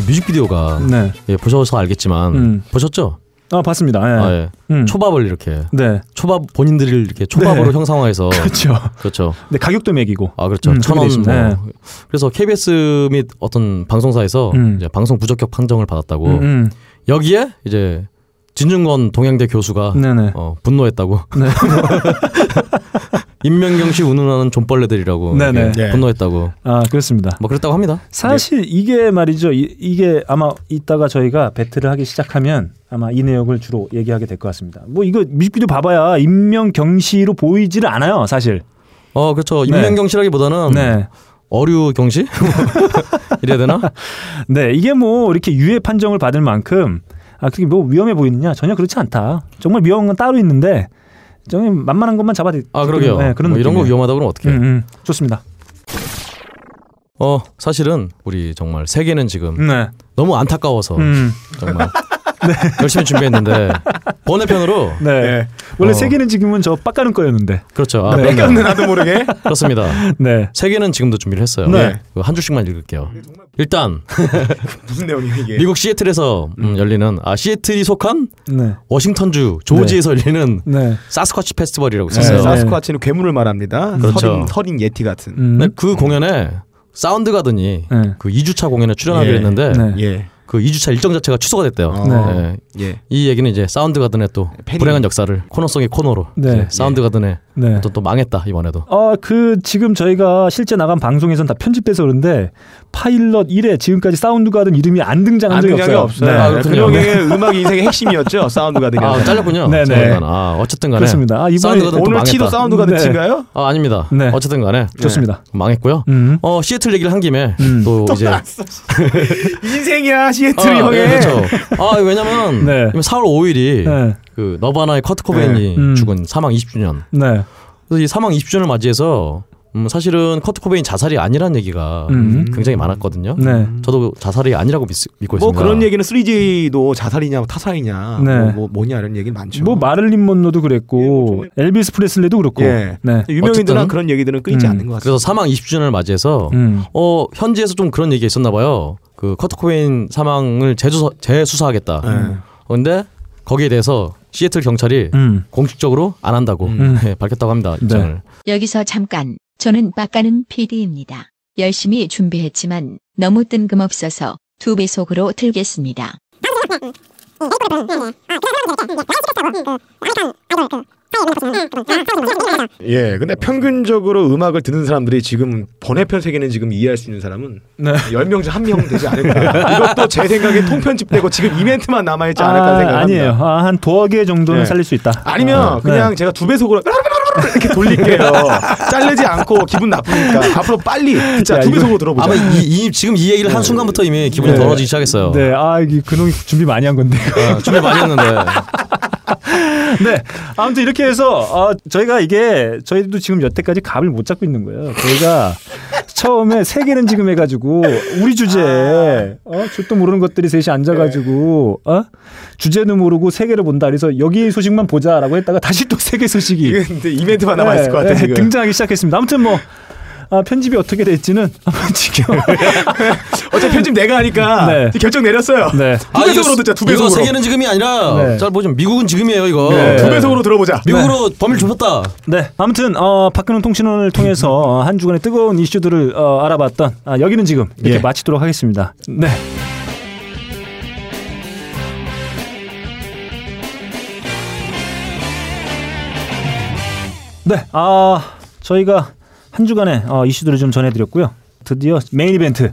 뮤직비디오가 네. 예, 보셔서 알겠지만 음. 보셨죠? 아, 봤습니다. 예. 아, 예. 음. 초밥을 이렇게 네. 초밥 본인들이 이렇게 초밥으로 네. 형상화해서 그렇죠. 그렇죠. 네, 가격도 매기고. 아 그렇죠. 음, 천 그렇게 원. 돼 뭐. 있습니다. 그래서 KBS 및 어떤 방송사에서 음. 이제 방송 부적격 판정을 받았다고 음, 음. 여기에 이제 진중권 동양대 교수가 네네. 어, 분노했다고. 네. 임명경 씨 운운하는 존벌레들이라고 네네. 이렇게 예. 분노했다고. 아, 그렇습니다. 뭐 그랬다고 합니다. 사실 이게 말이죠. 이, 게 아마 이따가 저희가 배틀을 하기 시작하면 아마 이 내용을 주로 얘기하게 될 것 같습니다. 뭐 이거 뮤직비디오 봐봐야 임명경 씨로 보이지를 않아요, 사실. 어 그렇죠. 네. 임명경 씨라기보다는 네. 어류 경씨 이래야 되나? 네, 이게 뭐 이렇게 유해 판정을 받을 만큼 아 그게 뭐 위험해 보이느냐 전혀 그렇지 않다. 정말 위험한 건 따로 있는데 정말 만만한 것만 잡아. 아 그러게요. 네, 그런 뭐 이런 거. 위험하다 그러면 어떻게? 음, 음, 좋습니다. 어 사실은 우리 정말 세계는 지금 네. 너무 안타까워서 음, 정말 열심히 준비했는데 번외편으로 네. 예. 원래 어. 세계는 지금은 저 빡가는 거였는데. 그렇죠. 아, 네. 뺏겼는 나도 모르게. 그렇습니다. 네. 세계는 지금도 준비를 했어요. 네. 그한 줄씩만 읽을게요. 일단 무슨 내용이에요 이게? 미국 시애틀에서 음, 열리는 아 시애틀이 속한 네. 워싱턴주 조지에서 열리는 네. 사스쿼치 페스티벌이라고 네, 있었어요. 사- 사스쿼치는 괴물을 말합니다. 그렇죠. 설인, 설인 예티 같은. 음. 네, 그 공연에 사운드 가든이 네. 그 2주차 공연에 출연하기로 예. 했는데 네. 예. 그 2주차 일정 자체가 취소가 됐대요. 어. 네. 예. 이 얘기는 이제 사운드 가든의 또 팬이- 불행한 역사를 코너성의 코너로 네. 사운드 가든의 네. 또, 또 망했다 이번에도. 어, 그 지금 저희가 실제 나간 방송에선 다 편집돼서 그런데 파일럿 1에 지금까지 Soundgarden 이름이 안 등장한 안 적이 등장이 없어요. 없어요. 네. 아, 그렇군요. 근육의 음악 인생의 핵심이었죠. Soundgarden이. 아 잘렸군요. 네네. 저희가. 아 어쨌든 간에 그렇습니다. 아, 이번에 Soundgarden 또 오늘. 티도 Soundgarden 네. 티인가요? 아 아닙니다. 네. 어쨌든 간에 좋습니다. 망했고요. 음. 어 시애틀 얘기를 한 김에 음. 또 이제 인생이야 시애틀 아, 형의. 예, 그렇죠. 아 왜냐면 네. 4월 5일이 네. 그 Nirvana의 Kurt Cobain이 네. 음. 죽은 사망 20주년. 네. 그래서 이 사망 20주년을 맞이해서 음, 사실은 커트 코베인 자살이 아니란 얘기가 음. 굉장히 많았거든요. 네. 저도 자살이 아니라고 믿, 믿고 뭐 있습니다. 그런 얘기는 3G도 자살이냐 타살이냐 네. 뭐, 뭐 뭐냐 이런 얘기는 많죠. 뭐 마를린 먼로도 예, 그랬고 뭐 좀- 엘비스 프레슬리도 그렇고. 예. 네. 유명인들은 그런 얘기들은 끊이지 음. 않는 것 같습니다. 그래서 사망 20주년을 맞이해서 음. 어 현지에서 좀 그런 얘기가 있었나 봐요. 그 커트 코베인 사망을 재수사, 재수사하겠다. 네. 그런데 거기에 대해서 시애틀 경찰이 음. 공식적으로 안 한다고 음. 예, 밝혔다고 합니다. 입장을. 여기서 잠깐. 저는 빡가는 PD입니다. 열심히 준비했지만 너무 뜬금없어서 두 배속으로 틀겠습니다. 예, 근데 평균적으로 음악을 듣는 사람들이 지금 번외편 세계는 지금 이해할 수 있는 사람은 네. 10명 중한명 되지 않을까. 이것도 제 생각에 통편집되고 지금 이벤트만 남아있지 않을까 아, 생각합니다. 아니에요. 아, 한 두어 개 정도는 네. 살릴 수 있다. 아니면 어, 그냥 네. 제가 두 배속으로 이렇게 돌릴게요. 자르지 않고 기분 나쁘니까 앞으로 빨리 진짜 야, 두 배속으로 들어보자. 아마 이, 이- 지금 이 얘기를 한 순간부터 이미 기분이 네. 더러지기 시작했어요. 네, 아, 이 근홍이 준비 많이 한 건데. 어, 준비 많이 했는데 네. 아무튼 이렇게 해서 어, 저희가 이게 저희도 지금 여태까지 감을 못 잡고 있는 거예요. 저희가 처음에 세 개는 지금 해가지고 우리 주제에 어, 저도 모르는 것들이 셋이 앉아가지고 어? 주제도 모르고 세 개를 본다. 그래서 여기 소식만 보자라고 했다가 다시 또 세 개 소식이 근데 이벤트만 남아있을 네, 것 같아 네, 지금. 등장하기 시작했습니다. 아무튼 뭐 아, 편집이 어떻게 될지는 한번 지켜. 어차피 편집 내가 하니까 네. 결정 내렸어요. 네. 두 배속으로 듣자 두 이거 배속으로. 세 개는 지금이 아니라 네. 잘 보시면 미국은 지금이에요 이거. 네. 두 배속으로 들어보자. 미국으로 범위를 좁혔다. 네. 아무튼 어, 박근홍 통신원을 통해서 어, 한 주간의 뜨거운 이슈들을 어, 알아봤던 아, 여기는 지금 이렇게 예. 마치도록 하겠습니다. 네. 네. 아 저희가 한 주간의 어, 이슈들을 좀 전해드렸고요. 드디어 메인 이벤트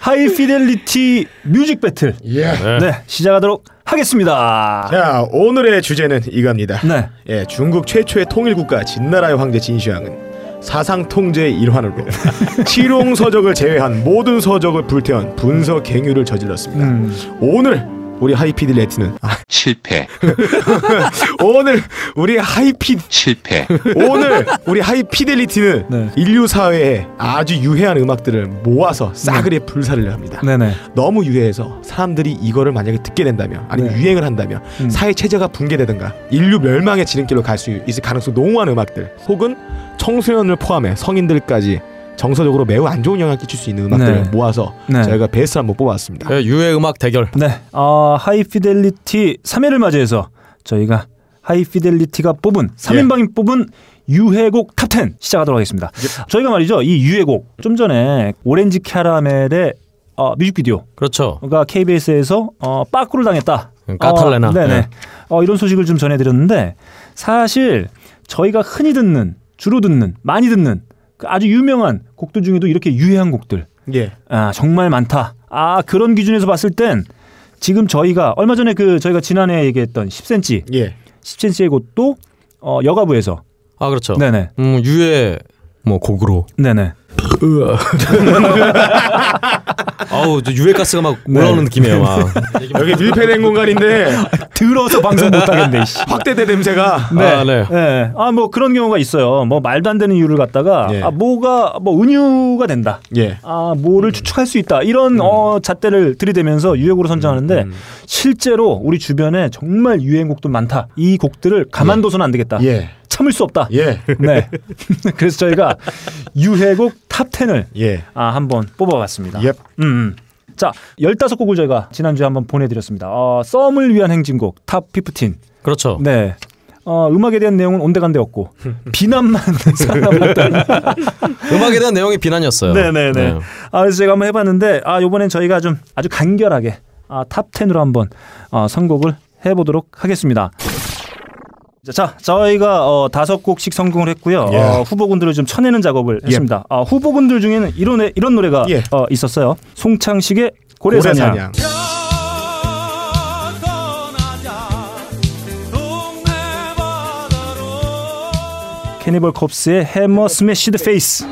High Fidelity Music Battle 예. 네 시작하도록 하겠습니다. 자 오늘의 주제는 이겁니다. 네. 예, 중국 최초의 통일 국가 진나라의 황제 진시황은 사상 통제의 일환으로 칠홍 서적을 제외한 모든 서적을 불태운 분서 갱유를 저질렀습니다. 음. 오늘 우리 하이피드 레티는 아, 실패, 오늘 우리 하이피 실패. 오늘 우리 하이피델리티는 네. 인류 사회에 아주 유해한 음악들을 모아서 싸그리 불사를 합니다. 네네. 너무 유해해서 사람들이 이거를 만약에 듣게 된다면 아니면 네. 유행을 한다면 음. 사회 체제가 붕괴되든가 인류 멸망의 지름길로 갈 수 있을 가능성 이 농후한 음악들 혹은 청소년을 포함해 성인들까지 정서적으로 매우 안 좋은 영향을 끼칠 수 있는 음악들을 네. 모아서 네. 저희가 베스트 한번 뽑아왔습니다. 예, 유해 음악 대결. 네. 어, High Fidelity 3회를 맞이해서 저희가 High Fidelity가 뽑은 3인방이 뽑은 유해곡 top10 시작하도록 하겠습니다. 저희가 말이죠. 이 유해곡 좀 전에 오렌지 캐러멜의 어, 뮤직비디오 그렇죠. 가 KBS에서 어, 빠꾸를 당했다. 음, 까탈레나. 어, 네네. 네. 어, 이런 소식을 좀 전해드렸는데 사실 저희가 흔히 듣는 주로 듣는 많이 듣는 그 아주 유명한 곡들 중에도 이렇게 유해한 곡들 예. 아 정말 많다. 아 그런 기준에서 봤을 땐 지금 저희가 얼마 전에 그 저희가 지난해 얘기했던 10cm, 예. 10cm의 곡도 어, 여가부에서 아 그렇죠. 네네 음, 유해 뭐 곡으로. 네네 아우 저 유해 가스가 막 네. 올라오는 느낌이에요. 막. 여기 밀폐된 공간인데 들어서 방송 못 하겠네. 씨. 확대된 냄새가 네. 아, 네. 네. 아, 뭐 그런 경우가 있어요. 뭐 말도 안 되는 이유를 갖다가 예. 아, 뭐가 뭐 은유가 된다. 예. 아, 뭐를 추측할 수 있다. 이런 어, 잣대를 들이대면서 유해곡으로 선정하는데 실제로 우리 주변에 정말 유해곡도 많다. 이 곡들을 가만둬서는 안 되겠다. 예. 참을 수 없다. 예. 네. 그래서 저희가 유해곡 top 10을 예. 아, 한번 뽑아봤습니다. 옙. 음, 음. 자, 15곡을 저희가 지난주에 한번 보내드렸습니다. 어, 썸을 위한 행진곡 top 15. 그렇죠. 네. 어, 음악에 대한 내용은 온데간데 없고 비난만 살아남았던 음악에 대한 내용이 비난이었어요. 네네네. 네. 아, 그래서 제가 한번 해봤는데 아 이번엔 저희가 좀 아주 간결하게 아, top 10으로 한번 어, 선곡을 해보도록 하겠습니다. 자, 자, 저희가 어, 다섯 곡씩 선곡을 했고요. 예. 어, 후보군들을 좀 쳐내는 작업을 했습니다. 어, 후보군들 중에는 이런 애- 이런 노래가 예. 어, 있었어요. 송창식의 고래사냥. 고래사냥. Cannibal Corpse의 Hammer Smashed Face.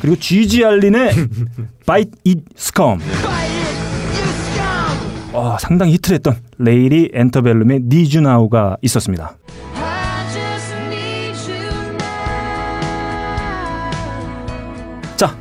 그리고 GG 알린의 바이트 잇 스컴. 어, 상당히 히트를 했던 레이리 엔터벨룸의 니주나우가 있었습니다. 자,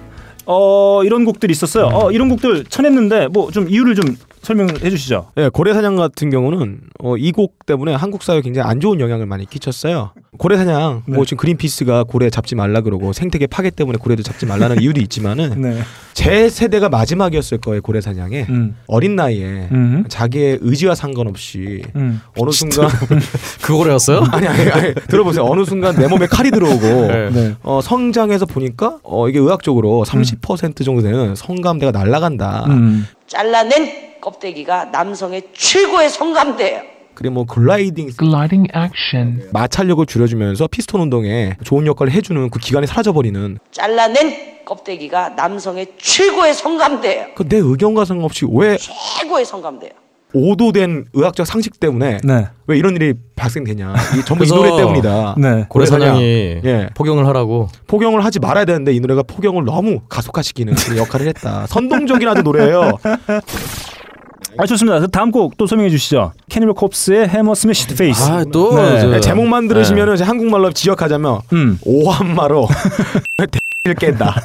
어, 이런 곡들이 있었어요. 어, 이런 곡들 쳐냈는데 뭐 좀 이유를 좀 설명을 해주시죠. 예, 고래사냥 같은 경우는 어, 이 곡 때문에 한국 사회에 굉장히 안 좋은 영향을 많이 끼쳤어요. 고래사냥 네. 뭐 지금 그린피스가 고래 잡지 말라 그러고 생태계 파괴 때문에 고래도 잡지 말라는 이유도 있지만은 네. 제 세대가 마지막이었을 거예요 고래사냥에 음. 어린 나이에 음. 자기의 의지와 상관없이 음. 어느 순간 그거래였어요? 아니 아니 아니 들어보세요 어느 순간 내 몸에 칼이 들어오고 네. 네. 어, 성장해서 보니까 어, 이게 의학적으로 30% 정도 되는 성감대가 날아간다. 음. 잘라낸 껍데기가 남성의 최고의 성감대예요. 그리고 뭐 gliding gliding action, 마찰력을 줄여주면서 피스톤 운동에 좋은 역할을 해주는 그 기관이 사라져버리는 잘라낸 껍데기가 남성의 최고의 성감대예요. 그 내 의견과 상관없이 왜 최고의 성감대예요. 오도된 의학적 상식 때문에 네. 왜 이런 일이 발생되냐 이 전부 이 노래 때문이다 네. 고래 사냥이 예. 포경을 하라고. 포경을 하지 말아야 되는데 이 노래가 포경을 너무 가속화시키는 역할을 했다 선동적인 아주 노래예요 아 좋습니다. 그 다음 곡 또 설명해 주시죠. Cannibal Corpse의 Hammer Smashed Face. 아, 또 네. 저- 제목만 들으시면 은 한국말로 직역하자면 음. 오함마로 를 깬다.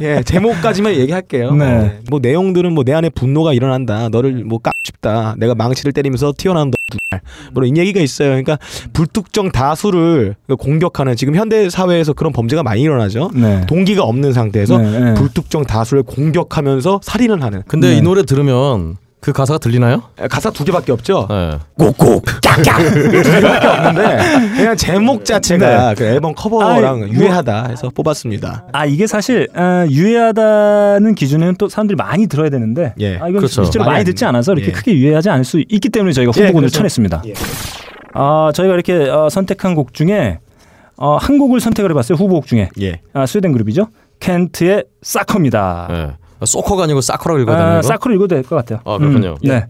예. 예, 제목까지만 얘기할게요. 네. 네. 뭐 내용들은 뭐 내 안에 분노가 일어난다. 너를 뭐 까고 싶다. 내가 망치를 때리면서 튀어나온 너 뭐 이런 얘기가 있어요. 그러니까 불특정 다수를 공격하는 지금 현대 사회에서 그런 범죄가 많이 일어나죠. 네. 동기가 없는 상태에서 네, 네. 불특정 다수를 공격하면서 살인을 하는 근데 네. 이 노래 들으면 그 가사가 들리나요? 가사 두 개밖에 없죠. 예. 꼭꼭 짝짝 두 개밖에 없는데 그냥 제목 자체가 그 앨범 커버랑 뭐- 유해하다 해서 뽑았습니다. 아 이게 사실 아, 유해하다는 기준에는 또 사람들이 많이 들어야 되는데 예. 아, 이건 그렇죠. 실제로 많이 듣지 않아서 이렇게 예. 크게 유해하지 않을 수 있기 때문에 저희가 예, 후보군을 그래서- 쳐냈습니다. 예. 아 저희가 이렇게 어, 선택한 곡 중에 어, 한 곡을 선택을 해봤어요 후보곡 중에 예. 아, 스웨덴 그룹이죠 켄트의 사커입니다. 예. 소커가 아니고 사커라고 읽어야 되나요? 아? 사커로 읽어도 될 것 같아요. 아, 그렇군요. 음, 네.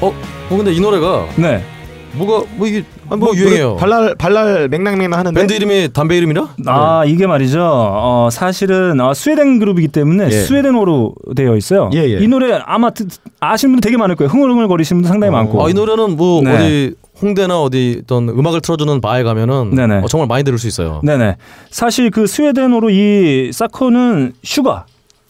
어, 어 근데 이 노래가 네. 뭐가 뭐 이게 아, 뭐, 유행해요. 발랄 발랄 맹랑맹랑 하는데 밴드 이름이 담배 이름이라? 아 이게 말이죠. 어, 사실은 어, 스웨덴 그룹이기 때문에 예. 스웨덴어로 되어 있어요. 예, 예. 이 노래 아마 듣- 아시는 분들 되게 많을 거예요. 흥얼흥얼 거리시는 분들 상당히 어. 많고. 아, 이 노래는 뭐 네. 어디 홍대나 어디 어떤 음악을 틀어주는 바에 가면은 네네. 어, 정말 많이 들을 수 있어요. 네네. 사실 그 스웨덴어로 이 Socker는 sugar.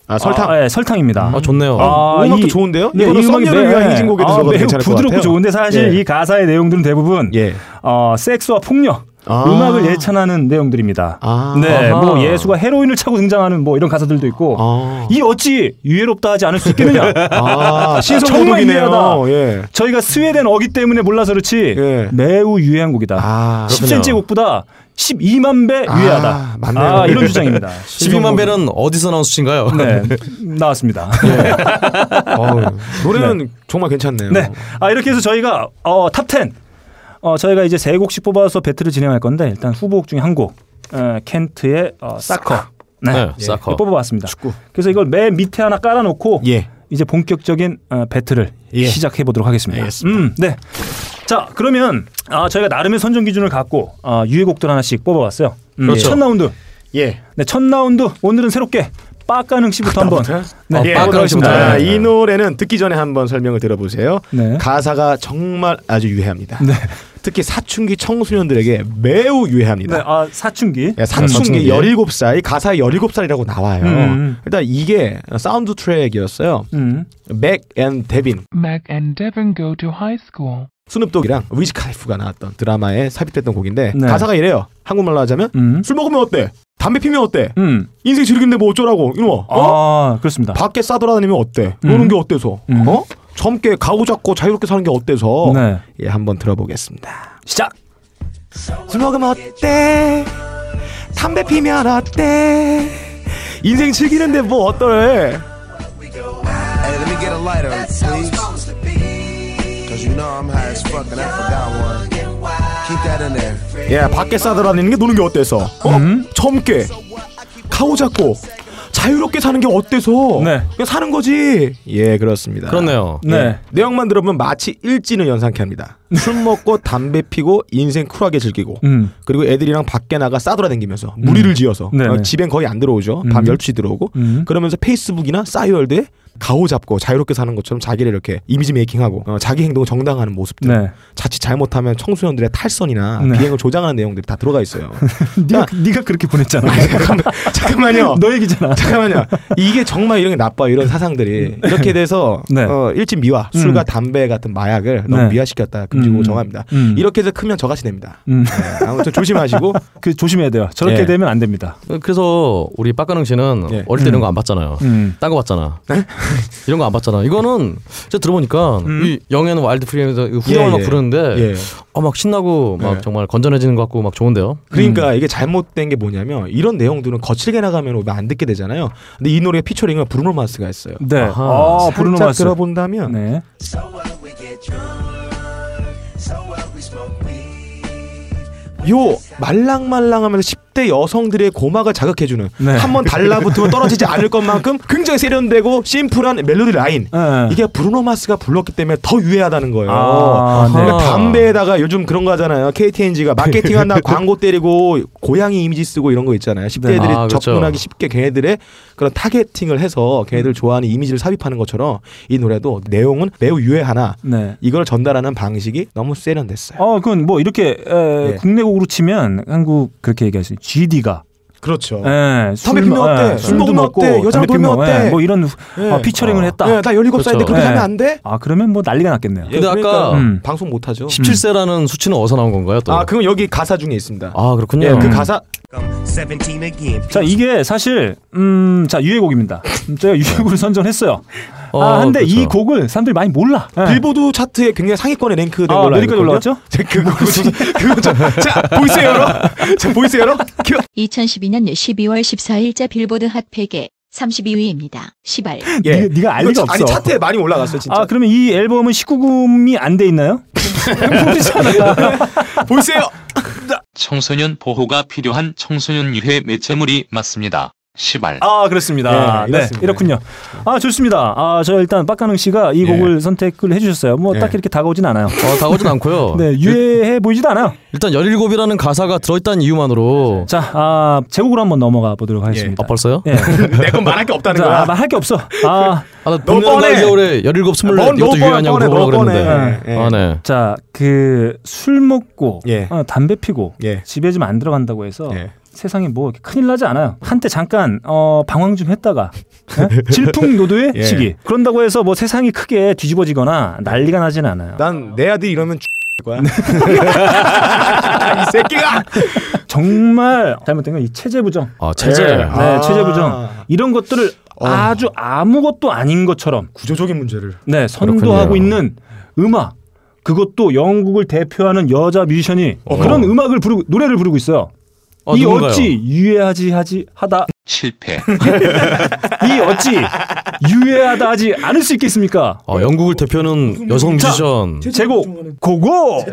아 설탕. 아, 예, 설탕입니다. 아, 좋네요. 아, 음악도 좋은데요? 네, 이 음악이 썸녀를 매- 위한 행진곡에도 아, 들어가도 매우 괜찮을 것 부드럽고. 좋은데 사실 예. 이 가사의 내용들은 대부분 예. 어, 섹스와 폭력, 아. 음악을 예찬하는 내용들입니다. 아. 네, 아하. 뭐 예수가 헤로인을 차고 등장하는 뭐 이런 가사들도 있고 아. 이 어찌 유해롭다 하지 않을 수 있겠느냐? 아, 신성 정말. 유해하다. 예. 저희가 스웨덴어기 때문에 몰라서 그렇지 예. 매우 유해한 곡이다. 아, 10cm 곡보다 12만 배 유해하다. 아, 맞네요. 아, 이런 주장입니다. 12만 배는 어디서 나온 수치인가요? 네, 나왔습니다. 어우, 노래는 정말 괜찮네요. 네. 아, 이렇게 해서 저희가 어, top 10. 어, 저희가 이제 세 곡씩 뽑아서 배틀을 진행할 건데 일단 후보곡 중에 한 곡. 어, Kent의 어, Socker. 네. 네, Socker. 이거 뽑아봤습니다. 그래서 이걸 맨 밑에 하나 깔아놓고 예. 이제 본격적인 어, 배틀을 예. 시작해 보도록 하겠습니다. 알겠습니다. 음, 네. 자, 그러면 아, 저희가 나름의 선정 기준을 갖고 아, 유해곡들 하나씩 뽑아봤어요. 음, 그렇죠. 첫 라운드. 예. 네, 첫 라운드 오늘은 새롭게 빠까능 씨부터 한번 네, 예, 뽑아보도록 빠까능 하겠습니다. 아, 네. 이 노래는 듣기 전에 한번 설명을 들어보세요. 네. 가사가 정말 아주 유해합니다. 특히 사춘기 청소년들에게 매우 유해합니다. 네, 아, 사춘기. 예, 사춘기 17살, 가사에 17살이라고 나와요. 음. 일단 이게 사운드 트랙이었어요. 음. Mac and Devin, Mac and Devin go to high school. 스눕독이랑 위즈 칼리프가 나왔던 드라마에 삽입됐던 곡인데 네. 가사가 이래요. 한국말로 하자면 음. 술 먹으면 어때? 담배 피면 어때? 음. 인생 즐긴데 뭐 어쩌라고 이놈아. 어? 아, 그렇습니다. 밖에 싸돌아다니면 어때? 음. 노는 게 어때서? 음. 어? 젊게 가구 잡고 자유롭게 사는 게 어때서? 네. 예, 한번 들어보겠습니다. 시작. 술 먹으면 어때? 담배 피면 어때? 인생 즐기는데 뭐 어떠래? Hey, you know I'm high as fuck and I forgot one. Keep that in there. 예, 밖에 싸돌아다니는 게 노는 게 어때서? 어? 음. 젊게 가구 잡고 자유롭게 사는 게 어때서? 네. 그냥 사는 거지. 예, 그렇습니다. 그렇네요. 네. 예. 내용만 들어보면 마치 일진을 연상케 합니다. 술 먹고 담배 피고 인생 쿨하게 즐기고 음. 그리고 애들이랑 밖에 나가 싸돌아다니면서 무리를 지어서 네네. 어, 집엔 거의 안 들어오죠. 밤 음. 12시 들어오고 음. 그러면서 페이스북이나 싸이월드에 가오 잡고 자유롭게 사는 것처럼 자기를 이렇게 이미지 메이킹하고 어, 자기 행동을 정당화하는 모습들 네. 자칫 잘못하면 청소년들의 탈선이나 네. 비행을 조장하는 내용들이 다 들어가 있어요. 네가 네가 그렇게 보냈잖아. 잠깐만, 잠깐만 요. 너 얘기잖아. 잠깐만요. 이게 정말 이런 게 나빠 이런 사상들이 이렇게 돼서 네. 어, 일진 미화, 음. 술과 담배 같은 마약을 너무 네. 미화시켰다 금지고 음. 정합니다. 음. 이렇게 해서 크면 저같이 됩니다. 음. 네, 아무튼 조심하시고 그 조심해야 돼요. 저렇게 예. 되면 안 됩니다. 그래서 우리 빡가능 씨는 예. 어릴 때 이런 거 안 봤잖아요. 음. 딴거 봤잖아. 이런 거 안 봤잖아. 이거는 제가 들어보니까 이 Young and Wild Free에서 후렴을 예, 막 예. 부르는데 예. 어, 막 신나고 막 예. 정말 건전해지는 것 같고 막 좋은데요. 그러니까 이게 잘못된 게 뭐냐면 이런 내용들은 거칠게 나가면 우리가 안 듣게 되잖아요. 근데 이 노래 피처링은 브루노 마스가 했어요. 네. 아, 살짝 브루노 마스. 들어본다면 네. 요 말랑말랑하면서 10대 여성들의 고막을 자극해주는 네. 한번 달라붙으면 떨어지지 않을 것만큼 굉장히 세련되고 심플한 멜로디 라인 네. 이게 브루노 마스가 불렀기 때문에 더 유해하다는 거예요. 아, 네. 그러니까 담배에다가 요즘 그런 거 하잖아요. KTNG가 마케팅한다 광고 때리고 고양이 이미지 쓰고 이런 거 있잖아요. 10대들이 아, 그렇죠. 접근하기 쉽게 걔네들의 그런 타겟팅을 해서 음. 걔네들 좋아하는 이미지를 삽입하는 것처럼 이 노래도 내용은 매우 유해하나 네. 이걸 전달하는 방식이 너무 세련됐어요. 어, 그건 뭐 이렇게 에, 예. 국내 곡으로 치면 한국 그렇게 얘기하시 GD가 그렇죠. 예, 담배 피면 어때? 술 먹으면 어때? 담배 피면 놀면 어때? 예, 뭐 이런 예. 어, 피처링을 했다. 예, 나 17살인데 그렇죠. 그렇게 예. 하면 안 돼? 아, 그러면 뭐 난리가 났겠네요. 근데 아까 음. 방송 못 하죠. 17세라는 수치는 어디서 나온 건가요? 또? 아, 그건 여기 가사 중에 있습니다. 아, 그렇군요. 예, 그 음. 가사 17 again. 자, 이게 사실 음, 자, 유해곡입니다. 음, 제가 유해곡을 선정했어요. 어, 아, 근데 그렇죠. 이 곡을 사람들이 많이 몰라. 예. 빌보드 차트에 굉장히 상위권에 랭크된 아, 걸로 알고 있거든요. 올라왔죠? 자, 그거 그거 그거 좀- 자, 보이세요, 여러분? 자, 보이세요, 여러분? 그- 2012년 12월 14일자 빌보드 핫100에 32위입니다. 시발. 예. 네- 네가 알 리가 차- 아니 없어. 차트에 많이 올라갔어요, 진짜. 아, 그러면 이 앨범은 19금이 안 돼 있나요? 보이세요? 청소년 보호가 필요한 청소년 유해 매체물이 맞습니다. 시발. 아 그렇습니다. 네, 네. 이렇군요. 아 좋습니다. 아 저 일단 빡가능 씨가 이 예. 곡을 선택을 해주셨어요. 뭐 예. 딱히 이렇게 다가오진 않아요. 어, 다가오진 않고요. 네, 유해해 보이지도 않아요. 일단 17이라는 가사가 들어있다는 이유만으로 자, 아, 제곡으로 한번 넘어가 보도록 하겠습니다. 아, 벌써요? 예. 내건 말할 게 없다는 자, 거야. 아, 말할 게 없어. 아, 아, 나 너무 뻔해. 겨울에 17, 24 너무 이것도 유해하냐고 너무 그랬는데. 예. 아, 네. 자, 그 술 먹고 예. 어, 담배 피고 예. 집에 좀 안 들어간다고 해서 예. 세상에 뭐 큰일 나지 않아요. 한때 잠깐 어, 방황 좀 했다가 예? 질풍노도의 예. 시기. 그런다고 해서 뭐 세상이 크게 뒤집어지거나 난리가 나지는 않아요. 난 내 아들이 이러면 거야. 네. 이 새끼가. 정말 잘못된 건 이 체제 부정. 아, 체제. 네, 아. 체제 부정. 이런 것들을 어. 아주 아무것도 아닌 것처럼 구조적인 문제를. 네, 선도하고 그렇군요. 있는 음악. 그것도 영국을 대표하는 여자 뮤지션이 그런 음악을 부르고 노래를 부르고 있어요. 아, 이 누군가요? 어찌 유해하지 하지 하다 실패. 이 어찌 유해하다 하지 않을 수 있겠습니까? 아, 영국을 대표하는 여성 자, 뮤지션. 제곡 고고.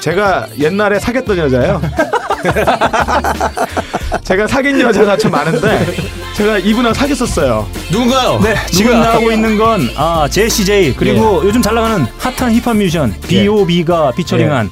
제가 옛날에 사귀었던 여자예요. 제가 사귄 여자가 좀 많은데 제가 이분하고 사귀었었어요. 누군가요? 네, 지금 나오고 있는 건 아, 제시제이 그리고 요즘 잘 나가는 핫한 힙합 뮤지션 B.O.B가 피처링한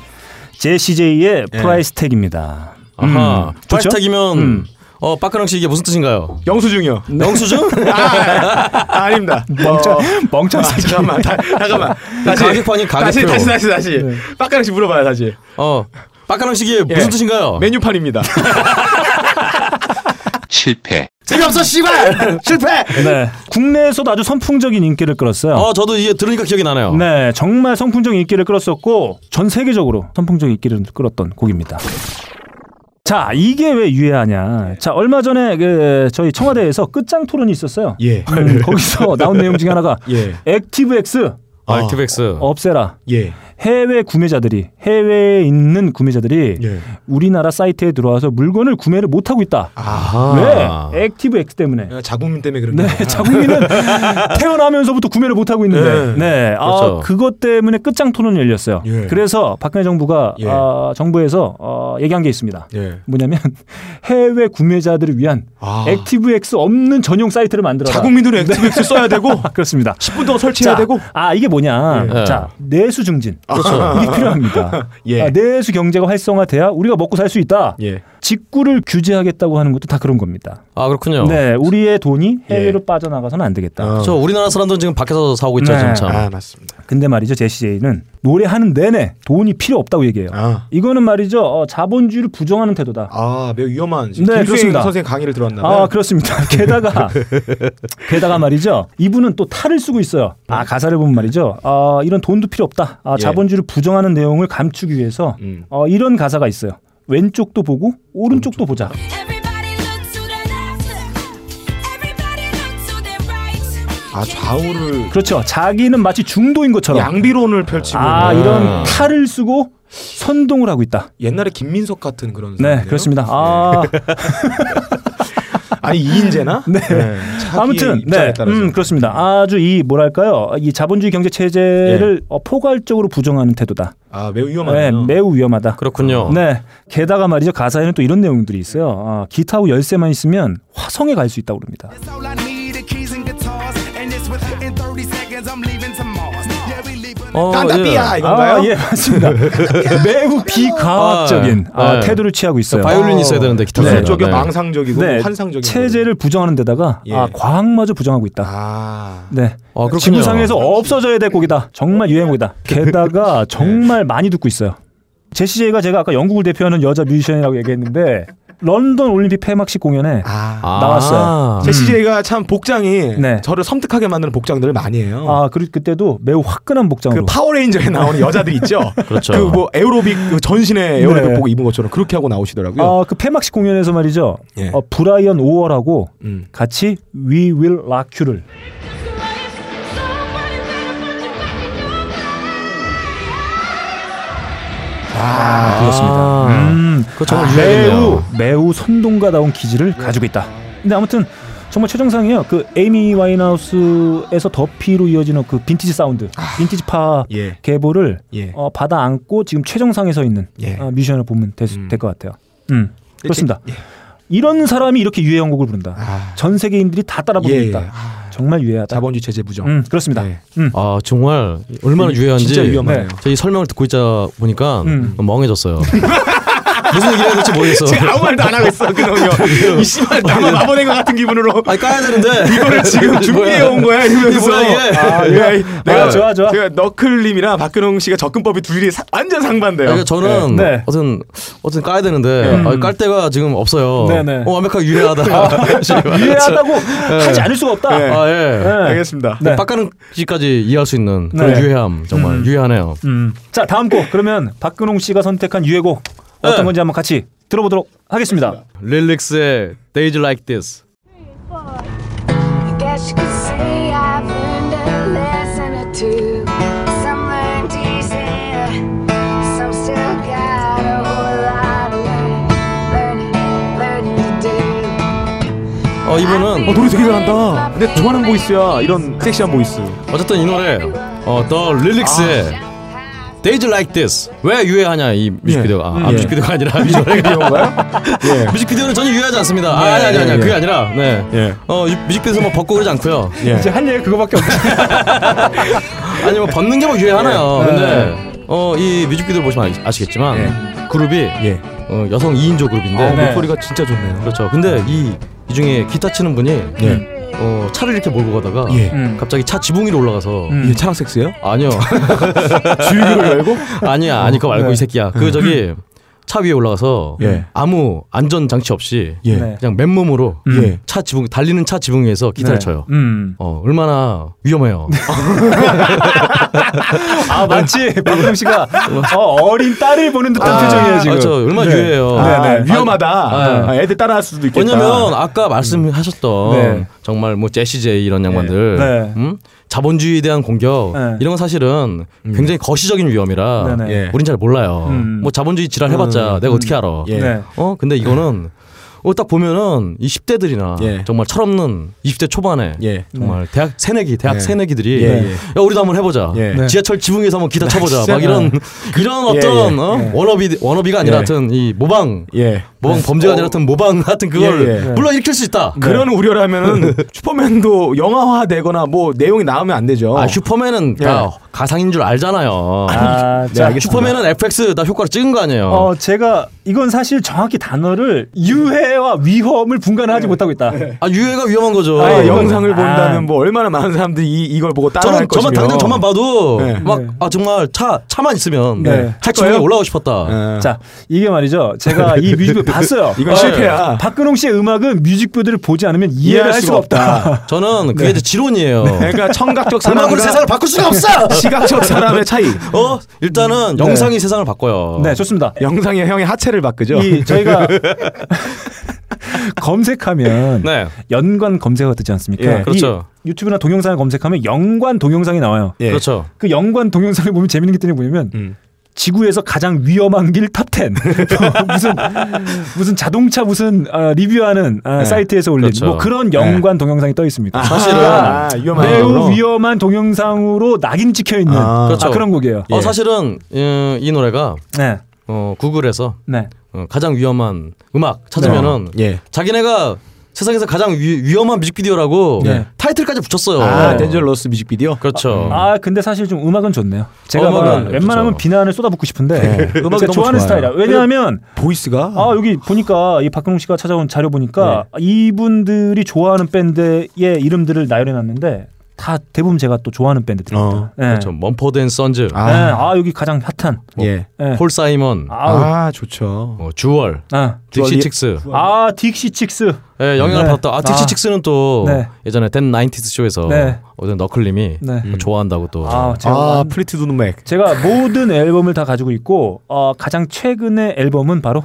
제시제이의 Price Tag입니다. 아하. 좋죠? 프라이스 택이면 음. 어, 빡가랑 씨 이게 무슨 뜻인가요? 영수증이요. 영수증? 아, 아, 아닙니다. 멍청 멍청 아, 새끼. 잠깐만, 다, 잠깐만. 다시, 가격판이 다시, 가격표. 다시, 다시, 다시. 빡가랑 씨 물어봐요, 다시. 어. 빡가랑 씨 이게 무슨 예. 뜻인가요? 메뉴판입니다. 실패. 재미없어, 씨발! 실패! 네, 국내에서도 아주 선풍적인 인기를 끌었어요. 어, 저도 이게 들으니까 기억이 나네요. 네, 정말 선풍적인 인기를 끌었었고 전 세계적으로 선풍적인 인기를 끌었던 곡입니다. 자, 이게 왜 유해하냐? 자, 얼마 전에 그 저희 청와대에서 끝장 토론이 있었어요. 예. 음, 거기서 나온 내용 중에 하나가 예. Active X 아, Active X. 없애라. 예. 해외 구매자들이 해외에 있는 구매자들이 예. 우리나라 사이트에 들어와서 물건을 구매를 못 하고 있다. 아하. 왜? Active X 때문에. 자국민 때문에 그런 네, 게. 자국민은 태어나면서부터 구매를 못 하고 있는데, 네. 네, 아, 그렇죠. 그것 때문에 끝장 토론이 열렸어요. 예. 그래서 박근혜 정부가 예. 아, 정부에서 어, 얘기한 게 있습니다. 예. 뭐냐면 해외 구매자들을 위한 아. Active X 없는 전용 사이트를 만들어라. 자국민들은 Active X 써야 되고 아, 그렇습니다. 10분 동안 설치해야 자, 되고. 아 이게 뭐냐? 예. 자 내수 증진. 그렇죠. 이게 필요합니다. 예. 아, 내수 경제가 활성화돼야 우리가 먹고 살 수 있다. 예. 직구를 규제하겠다고 하는 것도 다 그런 겁니다. 아 그렇군요. 네, 우리의 돈이 해외로 예. 빠져나가서는 안 되겠다. 어. 저 우리나라 사람들은 지금 밖에서 사오고 있죠, 네. 지금 참. 아 맞습니다. 근데 말이죠, 제시제이는 노래하는 내내 돈이 필요 없다고 얘기해요. 아. 이거는 말이죠, 어, 자본주의를 부정하는 태도다. 아 매우 위험한 네, 김수행 그렇습니다. 선생 강의를 들었나 봐요. 아 그렇습니다. 게다가 게다가 말이죠. 이분은 또 탈을 쓰고 있어요. 아 가사를 보면 말이죠. 아 이런 돈도 필요 없다. 아 예. 자본주의를 부정하는 내용을 감추기 위해서 음. 어, 이런 가사가 있어요. 왼쪽도 보고 오른쪽도 보자. 아 좌우를 그렇죠. 자기는 마치 중도인 것처럼. 양비론을 펼치고 아. 이런 탈을 쓰고 선동을 하고 있다. 옛날에 김민석 같은 그런 네 사람이네요. 그렇습니다. 아 아니 이인재나? 네. 자기의 아무튼 네. 음, 그렇습니다. 아주 이 뭐랄까요, 이 자본주의 경제 체제를 어, 포괄적으로 부정하는 태도다. 아 매우 네, 위험하네요. 매우 위험하다. 그렇군요. 네. 게다가 말이죠 가사에는 또 이런 내용들이 있어요. 아, 기타하고 열쇠만 있으면 화성에 갈 수 있다고 그럽니다. 어, 깐다삐야 예. 이건가요? 아, 예, 맞습니다. 매우 비과학적인 아, 아, 네. 태도를 취하고 있어요. 바이올린이 있어야 되는데 기타. 네. 쪽이 네. 망상적이고 네, 환상적이고 체제를 부정하는 데다가 예. 아, 과학마저 부정하고 있다. 아 네. 아. 지구상에서 없어져야 될 곡이다. 정말 유행곡이다. 게다가 정말 많이 듣고 있어요. 제시제이가 제가 아까 영국을 대표하는 여자 뮤지션이라고 얘기했는데 런던 올림픽 폐막식 공연에 아. 아. 나왔어요. 제시 제이가 참 복장이 네. 저를 섬뜩하게 만드는 복장들을 많이 해요. 아 그리고 그때도 매우 화끈한 그 복장으로 파워레인저에 나오는 여자들 있죠. 그렇죠. 그 뭐 에어로빅 그 전신에 에어로빅 네. 보고 입은 것처럼 그렇게 하고 나오시더라고요. 아, 그 폐막식 공연에서 말이죠. 예. 어, 브라이언 오월하고 음. 같이 We Will Rock You를 아, 그렇습니다. 음, 그거 정말 아. 매우 매우 선동가다운 기질을 가지고 있다. 근데 아무튼 정말 최정상이에요. 그 에이미 와인하우스에서 더피로 이어지는 그 빈티지 사운드, 빈티지 파 예. 계보를 예. 어, 받아 안고 지금 최정상에 서 있는 예. 어, 뮤지션을 보면 될 음. 것 같아요. 음, 그렇습니다. 예. 이런 사람이 이렇게 유해한 곡을 부른다. 아. 전 세계인들이 다 따라 부르고 예. 있다. 정말 유해하다. 자본주의 체제 부정. 음, 그렇습니다. 네. 음. 아 정말 얼마나 유해한지 진짜 위험하네요. 저희 설명을 듣고 있자 보니까 음. 멍해졌어요. 무슨 얘기를 해야 될지 모르겠어. 지금 아무 말도 안 하고 있어 그놈이요. 이 씨발 나만 마보낸 것 같은 기분으로 아니 까야 되는데 이거를 지금 준비해 온 거야 이러면서 이게? 아, 예. 내가 아, 좋아, 좋아. 제가 너클님이랑 박근홍 씨가 접근법이 둘이 사- 완전 상반돼요. 그러니까 저는 네. 네. 어떤 어떤 까야 되는데 아, 깔 데가 지금 없어요. 네, 네. 어, 완벽하게 유해하다. 유해하다고 하지 않을 수가 없다. 네. 아 예. 네. 알겠습니다. 네. 빡가는 씨까지 이해할 수 있는 그런 네. 유해함 정말 음. 유해하네요. 음. 자, 다음 곡. 그러면 박근홍 씨가 선택한 유해곡 어떤 네. 건지 한번 같이 들어보도록 하겠습니다. 릴릭스의 Days Like This. 어 이분은 어, 노래 되게 잘한다. 내 좋아하는 voice야. 이런 섹시한 voice. 어쨌든 이 노래 어, 더 릴릭스의 Days Like This 왜 유해하냐 이 뮤직비디오가 아, 아, 예. 뮤직비디오가 아니라 뮤직비디오가 비디오인가요? 예. 뮤직비디오는 전혀 유해하지 않습니다. 아, 예, 아니 아니 아니 예, 그게 예. 아니라 네. 예. 어 유- 뮤직비디오에서 뭐 벗고 그러지 않고요. 예. 이제 할 얘기 그거밖에 없어. 아니 뭐 벗는 게 뭐 유해하나요. 예. 근데 어 이 뮤직비디오 보시면 아시- 아시겠지만 그룹이 예. 어, 여성 2인조 그룹인데 아, 네. 목소리가 진짜 좋네요. 그렇죠. 근데 이, 이 중에 기타 치는 분이 예. 어, 차를 이렇게 몰고 가다가 예. 음. 갑자기 차 지붕 위로 올라가서 음. 이게 차랑 섹스예요? 아니요 주유기를 열고? 아니야 아니 그거 말고 네. 이 새끼야 그 저기 차 위에 올라가서 예. 아무 안전 장치 없이 예. 네. 그냥 맨몸으로 예. 차 지붕 달리는 차 지붕 위에서 기타를 네. 쳐요. 음. 어 얼마나 위험해요. 아, 마치 박근홍 씨가 어, 어린 딸을 보는 듯한 아, 표정이에요, 지금. 그렇죠. 얼마나 네. 유해해요. 아, 네, 네. 위험하다. 아, 아, 애들 따라할 수도 있겠다. 왜냐면 아까 말씀하셨던 네. 정말 뭐 제시 제이 이런 양반들 네. 음? 자본주의에 대한 공격 네. 이런 건 사실은 굉장히 거시적인 위험이라 네네. 예. 우린 잘 몰라요. 음. 뭐 자본주의 지랄 해봤자 내가 어떻게 알아? 예. 네. 어 근데 이거는 어, 딱 보면은 이 10대들이나 예. 정말 철없는 20대 초반에 예. 정말 대학 새내기 대학 예. 새내기들이 예, 예. 야 우리도 한번 해보자 예. 네. 지하철 지붕 위에서 한번 기타 쳐보자. 막 이런 이런 예, 어떤 예. 어? 워너비 워너비가 아니라 예. 하여튼 이 모방 예. 모방 범죄가 아니라 하여튼 모방 같은 그걸 예, 예. 물론 일으킬 수 있다. 그런 우려를 하면은 슈퍼맨도 영화화되거나 뭐 내용이 나오면 안 되죠. 아 슈퍼맨은 다 가상인 줄 알잖아요. 아, 네, 자, 알겠습니다. 슈퍼맨은 FX 다 효과를 찍은 거 아니에요. 어, 제가 이건 사실 정확히 단어를 유해와 위험을 분간하지 못하고 있다. 아 유해가 위험한 거죠. 아, 예, 영상을 아. 본다면 뭐 얼마나 많은 사람들이 이, 이걸 보고 따라할 저는 것이며. 저만 당장 저만 봐도 네. 막 네. 아 정말 차 차만 있으면 네. 차 지붕에? 올라가고 싶었다. 예. 자, 이게 말이죠. 제가 이 뮤직비디오 봤어요. 이건 어, 실패야. 박근홍 씨의 음악은 뮤직비디오를 보지 않으면 이해할 수가 없다. 저는 그게 네. 이제 지론이에요. 그러니까 청각적 음악으로 사람과 세상을 바꿀 수가 없어. 시각적 사람의 차이. 어 일단은 네. 영상이 세상을 바꿔요. 네, 좋습니다. 영상에 형의 하체를 바꾸죠. 이 저희가 검색하면 네. 연관 검색어가 뜨지 않습니까? 예, 그렇죠. 이 유튜브나 동영상을 검색하면 연관 동영상이 나와요. 예. 그렇죠. 그 연관 동영상을 보면 재밌는 게 뜨는 게 뭐냐면 음. 지구에서 가장 위험한 길 top 10 무슨 무슨 자동차 무슨 아, 리뷰하는 아, 네. 사이트에서 올린 그렇죠. 뭐 그런 연관 동영상이 떠 있습니다. 사실은 아, 위험한 매우. 위험한 동영상으로 낙인 찍혀 있는 아. 아, 그렇죠. 그런 곡이에요. 어 사실은 어, 이 노래가 네, 어, 구글에서 네, 어, 가장 위험한 음악 찾으면은 예. 자기네가 세상에서 가장 위험한 뮤직비디오라고 네. 타이틀까지 붙였어요. 아, dangerous 뮤직비디오. 그렇죠. 아 근데 사실 좀 음악은 좋네요. 제가 음악은. 웬만하면 비난을 쏟아붓고 싶은데 네. 음악이 좋아하는 좋아요. 스타일이야. 왜냐하면 voice가 아 여기 보니까 이 박근홍 씨가 찾아온 자료 보니까 네. 이분들이 좋아하는 밴드의 이름들을 나열해놨는데 다 대부분 제가 또 좋아하는 밴드들입니다. 어, 네. 그렇죠. 멈포드 앤 선즈, 아. 네. 아 여기 가장 핫한 예. 네. 폴 사이먼, 아우. 아, 좋죠. 어, 주얼, 아, 딕시 칙스. 아 딕시 칙스 예, 영향을 네. 받았다. 아, 딕시 아. 칙스는 또 네. 예전에 That Nineties Show에서 네. 어떤 너클님이 네. 뭐 좋아한다고 또. 아 제가, 아, 완- 플리트우드 맥. 제가 모든 앨범을 다 가지고 있고 어, 가장 최근의 앨범은 바로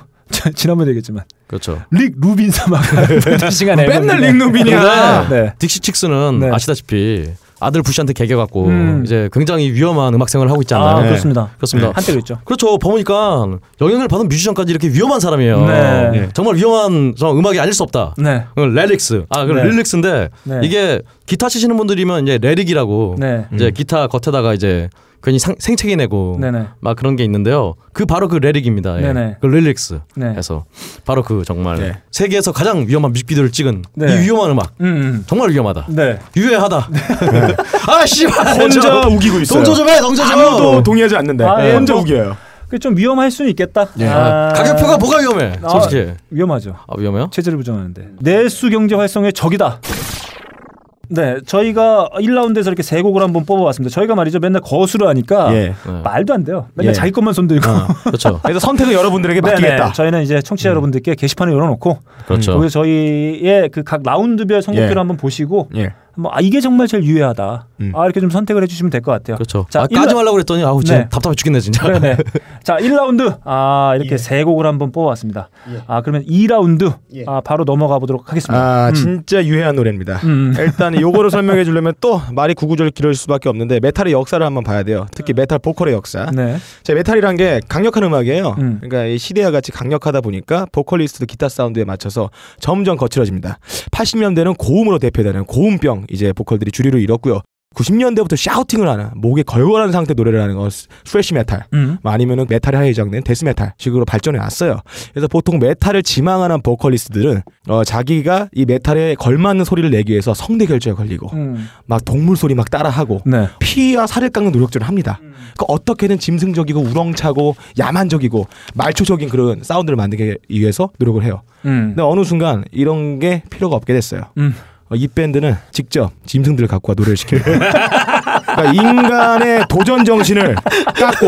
지난번에 얘기했지만 그렇죠. 릭 루빈 사마가 하신 앨범 맨날 릭 루빈이야. 네. 딕시 칙스는 네. 아시다시피 아들 부시한테 개겨갖고 음. 이제 굉장히 위험한 음악 생활을 하고 있잖아요. 아 네. 그렇습니다. 그렇습니다. 한때 그랬죠. 그렇죠. 보니까 영향을 받은 뮤지션까지 이렇게 위험한 사람이에요. 네. 네. 정말 위험한 저 음악이 아닐 수 없다. 네. 그 레릭스. 아, 그 네. 릴릭스인데 네. 이게 기타 치시는 분들이면 이제 relic이라고 네. 이제 기타 겉에다가 이제 괜히 상, 생채기 내고 네네. 막 그런 게 있는데요. 그 바로 그 relic입니다. 예. 네네. 그 릴릭스. 네. 해서 바로 그 정말 네. 세계에서 가장 위험한 뮤직비디오를 찍은 네. 이 위험한 음악. 음, 음. 정말 위험하다. 네. 유해하다. 아 씨발. 혼자 저- 우기고 있어요. 동조 좀 해. 동조 좀. 아무도 동의하지 않는데 아, 예, 혼자 뭐. 우겨요. 그좀 위험할 수는 있겠다. 예. 아, 가격표가 뭐가 위험해? 아, 솔직히. 위험하죠. 아 위험해요? 체제를 부정하는데 내수 경제 활성의 적이다. 네, 저희가 1라운드에서 이렇게 세 곡을 한번 뽑아봤습니다. 저희가 말이죠, 맨날 거수를 하니까 예. 네. 말도 안 돼요. 맨날 예. 자기 것만 손들고. 그렇죠. 그래서 선택은 여러분들에게 네네, 맡기겠다. 저희는 이제 청취자 여러분들께 게시판을 열어놓고 그렇죠. 거기서 저희의 그 각 라운드별 선곡표를 예. 한번 보시고 예. 한번 아 이게 정말 제일 유해하다. 음. 아 이렇게 좀 선택을 해주시면 될 것 같아요. 그렇죠. 자, 아, 일- 까지 말라고 그랬더니 아우 진짜 네. 답답해 죽겠네 진짜. 네네. 자, 1라운드. 아, 이렇게 세 곡을 한번 뽑아왔습니다. 아, 그러면 2라운드. 아, 바로 넘어가 보도록 하겠습니다. 아 음. 진짜 유해한 노래입니다. 음. 일단 요거를 설명해 주려면 또 말이 구구절 길어질 수밖에 없는데 메탈의 역사를 한번 봐야 돼요. 특히 메탈 보컬의 역사. 네. 자 메탈이란 게 강력한 음악이에요. 음. 그러니까 이 시대와 같이 강력하다 보니까 보컬리스트도 기타 사운드에 맞춰서 점점 거칠어집니다. 80년대는 고음으로 대표되는 고음병 이제 보컬들이 주류를 이뤘고요. 90년대부터 샤우팅을 하는 목에 걸걸한 상태 노래를 하는 건 thrash metal 음. 뭐 아니면은 메탈에 해당된 death metal 식으로 발전해 왔어요. 그래서 보통 메탈을 지망하는 보컬리스트들은 어, 자기가 이 메탈에 걸맞는 소리를 내기 위해서 성대 결절에 걸리고 음. 막 동물 소리 막 따라하고 네. 피와 살을 깎는 노력들을 합니다. 그러니까 어떻게든 짐승적이고 우렁차고 야만적이고 말초적인 그런 사운드를 만들기 위해서 노력을 해요. 음. 근데 어느 순간 이런 게 필요가 없게 됐어요. 음. 어, 이 밴드는 직접 짐승들을 갖고 와 노래를 시킵니다. 그러니까 인간의 도전 정신을 깎고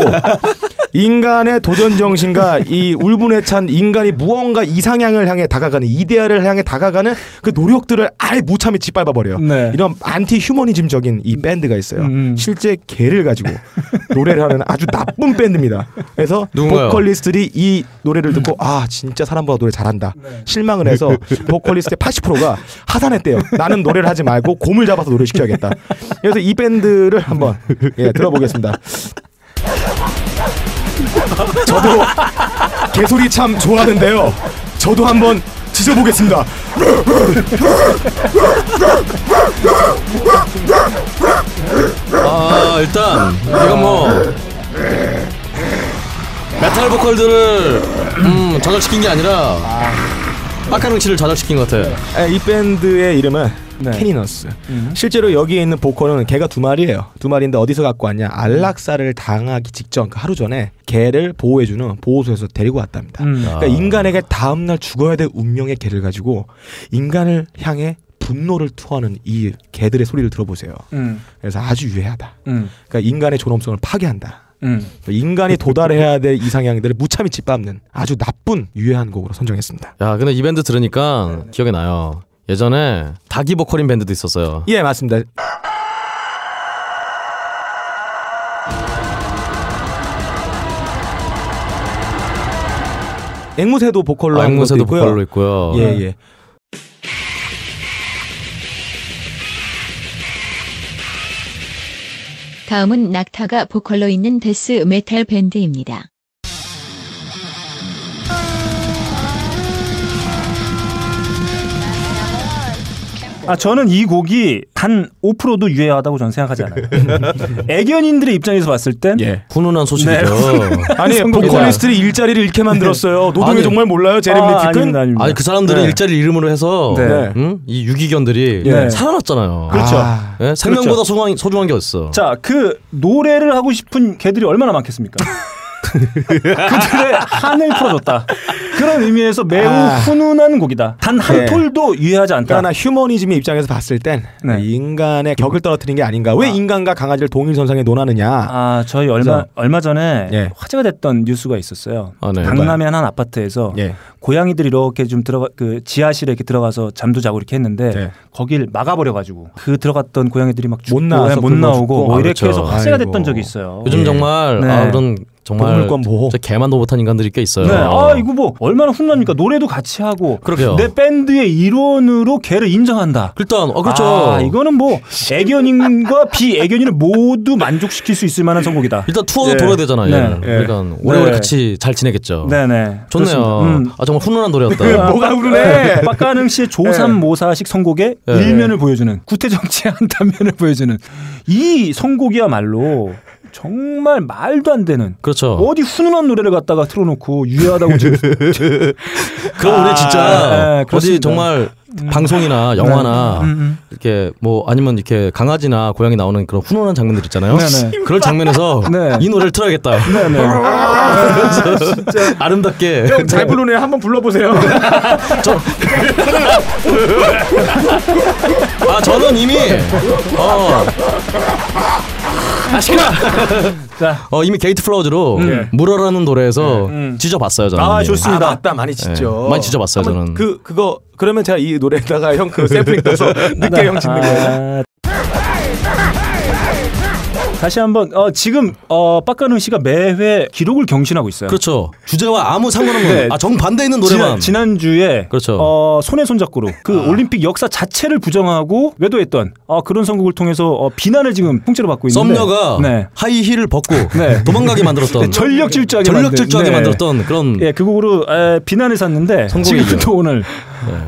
인간의 도전 정신과 이 울분에 찬 인간이 무언가 이상향을 향해 다가가는 이데아를 향해 다가가는 그 노력들을 아예 무참히 짓밟아 버려요. 네. 이런 안티 휴머니즘적인 이 밴드가 있어요. 음. 실제 개를 가지고 노래를 하는 아주 나쁜 밴드입니다. 그래서 누군가요? 보컬리스트들이 이 노래를 듣고 아 진짜 사람보다 노래 잘한다 실망을 해서 보컬리스트의 80%가 하산했대요. 나는 노래를 하지 말고 곰을 잡아서 노래 시켜야겠다. 그래서 이 밴드를 한번 예, 들어보겠습니다. 저도 개소리 참 좋아하는데요. 저도 한번 지져보겠습니다. 아 일단 이건 뭐 메탈 보컬들을 음, 좌절시킨 게 아니라 빡가능 씨를 좌절시킨 것 같아. 예, 이 밴드의 이름은 네. Caninus. 실제로 여기에 있는 보컬은 개가 두 마리예요. 두 마리인데 어디서 갖고 왔냐? 안락사를 당하기 직전 그 하루 전에 개를 보호해주는 보호소에서 데리고 왔답니다. 음. 그러니까 인간에게 다음 날 죽어야 될 운명의 개를 가지고 인간을 향해 분노를 토하는 이 개들의 소리를 들어보세요. 음. 그래서 아주 유해하다. 음. 그러니까 인간의 존엄성을 파괴한다. 음. 인간이 도달해야 될 이상향들을 무참히 짓밟는 아주 나쁜 유해한 곡으로 선정했습니다. 야 근데 이 밴드 들으니까 기억이 나요. 예전에 닭이 보컬인 밴드도 있었어요. 예, 맞습니다. 앵무새도 보컬로 아, 앵무새도 있고요. 보컬로 있고요. 예, 예. 다음은 낙타가 보컬로 있는 death metal 밴드입니다. 아 저는 이 곡이 단 5%도 유해하다고 저는 생각하지 않아요. 애견인들의 입장에서 봤을 땐 예. 훈훈한 소식이죠. 아니 선곡이다. 보컬리스트들이 일자리를 잃게 만들었어요. 노동이 아니. 정말 몰라요, 제레미 아, 아닙니다. 아니 그 사람들은 네. 일자리 이름으로 해서 네. 응? 이 유기견들이 네. 살아났잖아요. 그렇죠. 아, 예? 생명보다 소중한, 소중한 게 어딨어. 자, 그 노래를 하고 싶은 개들이 얼마나 많겠습니까? 그들의 한을 풀어줬다. 그런 의미에서 매우 아. 훈훈한 곡이다. 단한 네. 톨도 유해하지 않다. 그러나 휴머니즘의 입장에서 봤을 땐 네. 인간의 격을 떨어뜨린 게 아닌가. 왜 아. 인간과 강아지를 동일선상에 논하느냐. 아, 저희 얼마 그래서- 얼마 전에 예. 화제가 됐던 뉴스가 있었어요. 아, 네. 강남의 한 아파트에서 예. 고양이들이 이렇게 좀 들어가 그 지하실에 이렇게 들어가서 잠도 자고 이렇게 했는데 네. 거길 막아버려 가지고 그 들어갔던 고양이들이 막 죽고 나와서 못 나오고. 뭐 아, 이렇게 그렇죠. 해서 화제가 아이고. 됐던 적이 있어요. 요즘 예. 정말 네. 아, 그런 정말 동물권 보호. 진짜 개만도 못한 인간들이 꽤 있어요. 네, 아 이거 뭐 얼마나 훈훈합니까? 노래도 같이 하고 그러게요. 내 밴드의 일원으로 걔를 인정한다. 일단 어 그렇죠. 아, 이거는 뭐 애견인과 비애견인을 모두 만족시킬 수 있을 만한 선곡이다. 일단 투어도 예. 돌아야 되잖아요. 네. 얘는. 예. 그러니까 오래오래 네. 같이 잘 지내겠죠. 네네. 좋네요. 그렇습니다. 음. 아 정말 훈훈한 노래였다. 뭐가 그러네. 빡가능 씨의 조삼모사식 선곡의 네. 일면을 보여주는 구태정치의 한 단면을 보여주는 이 선곡이야말로 정말 말도 안 되는 그렇죠. 어디 훈훈한 노래를 갖다가 틀어놓고 유해하다고 지금 그럼 우리 아, 진짜 네, 어디. 정말 방송이나 영화나 음, 음. 이렇게 뭐 아니면 이렇게 강아지나 고양이 나오는 그런 훈훈한 장면들 있잖아요. 네네. 그럴 장면에서 네. 이 노래를 틀어야겠다. 네네. 아름답게. 형 잘 부르네. 한번 불러보세요. 아 저는 이미 어, 자, 어 이미 게이트 플라워즈로 물어라는 노래에서 음. 짖어봤어요 저는. 아, 이미. 좋습니다. 아, 맞다. 많이 짖죠. 네, 많이 짖어봤어요, 한번 저는. 그 그거 그러면 제가 이 노래에다가 형 그 샘플링 떠서 늦게 형 짖는 거예요. 아, 다시 한번 어, 지금 어, 빡가능 씨가 매회 기록을 경신하고 있어요. 그렇죠. 주제와 아무 상관없는 네. 아 정반대 있는 노래만. 지난, 주에 그렇죠. 어, 손에 손잡고로 그 올림픽 역사 자체를 부정하고 외도했던 어, 그런 선곡을 통해서 어, 비난을 지금 통째로 받고 있는데 썸녀가 네. 하이힐을 벗고 네. 도망가게 만들었던 네, 전력 질주하게 전력 질주하게 네. 만들었던 그런 예, 그 곡으로 에, 비난을 샀는데. 지금 또 오늘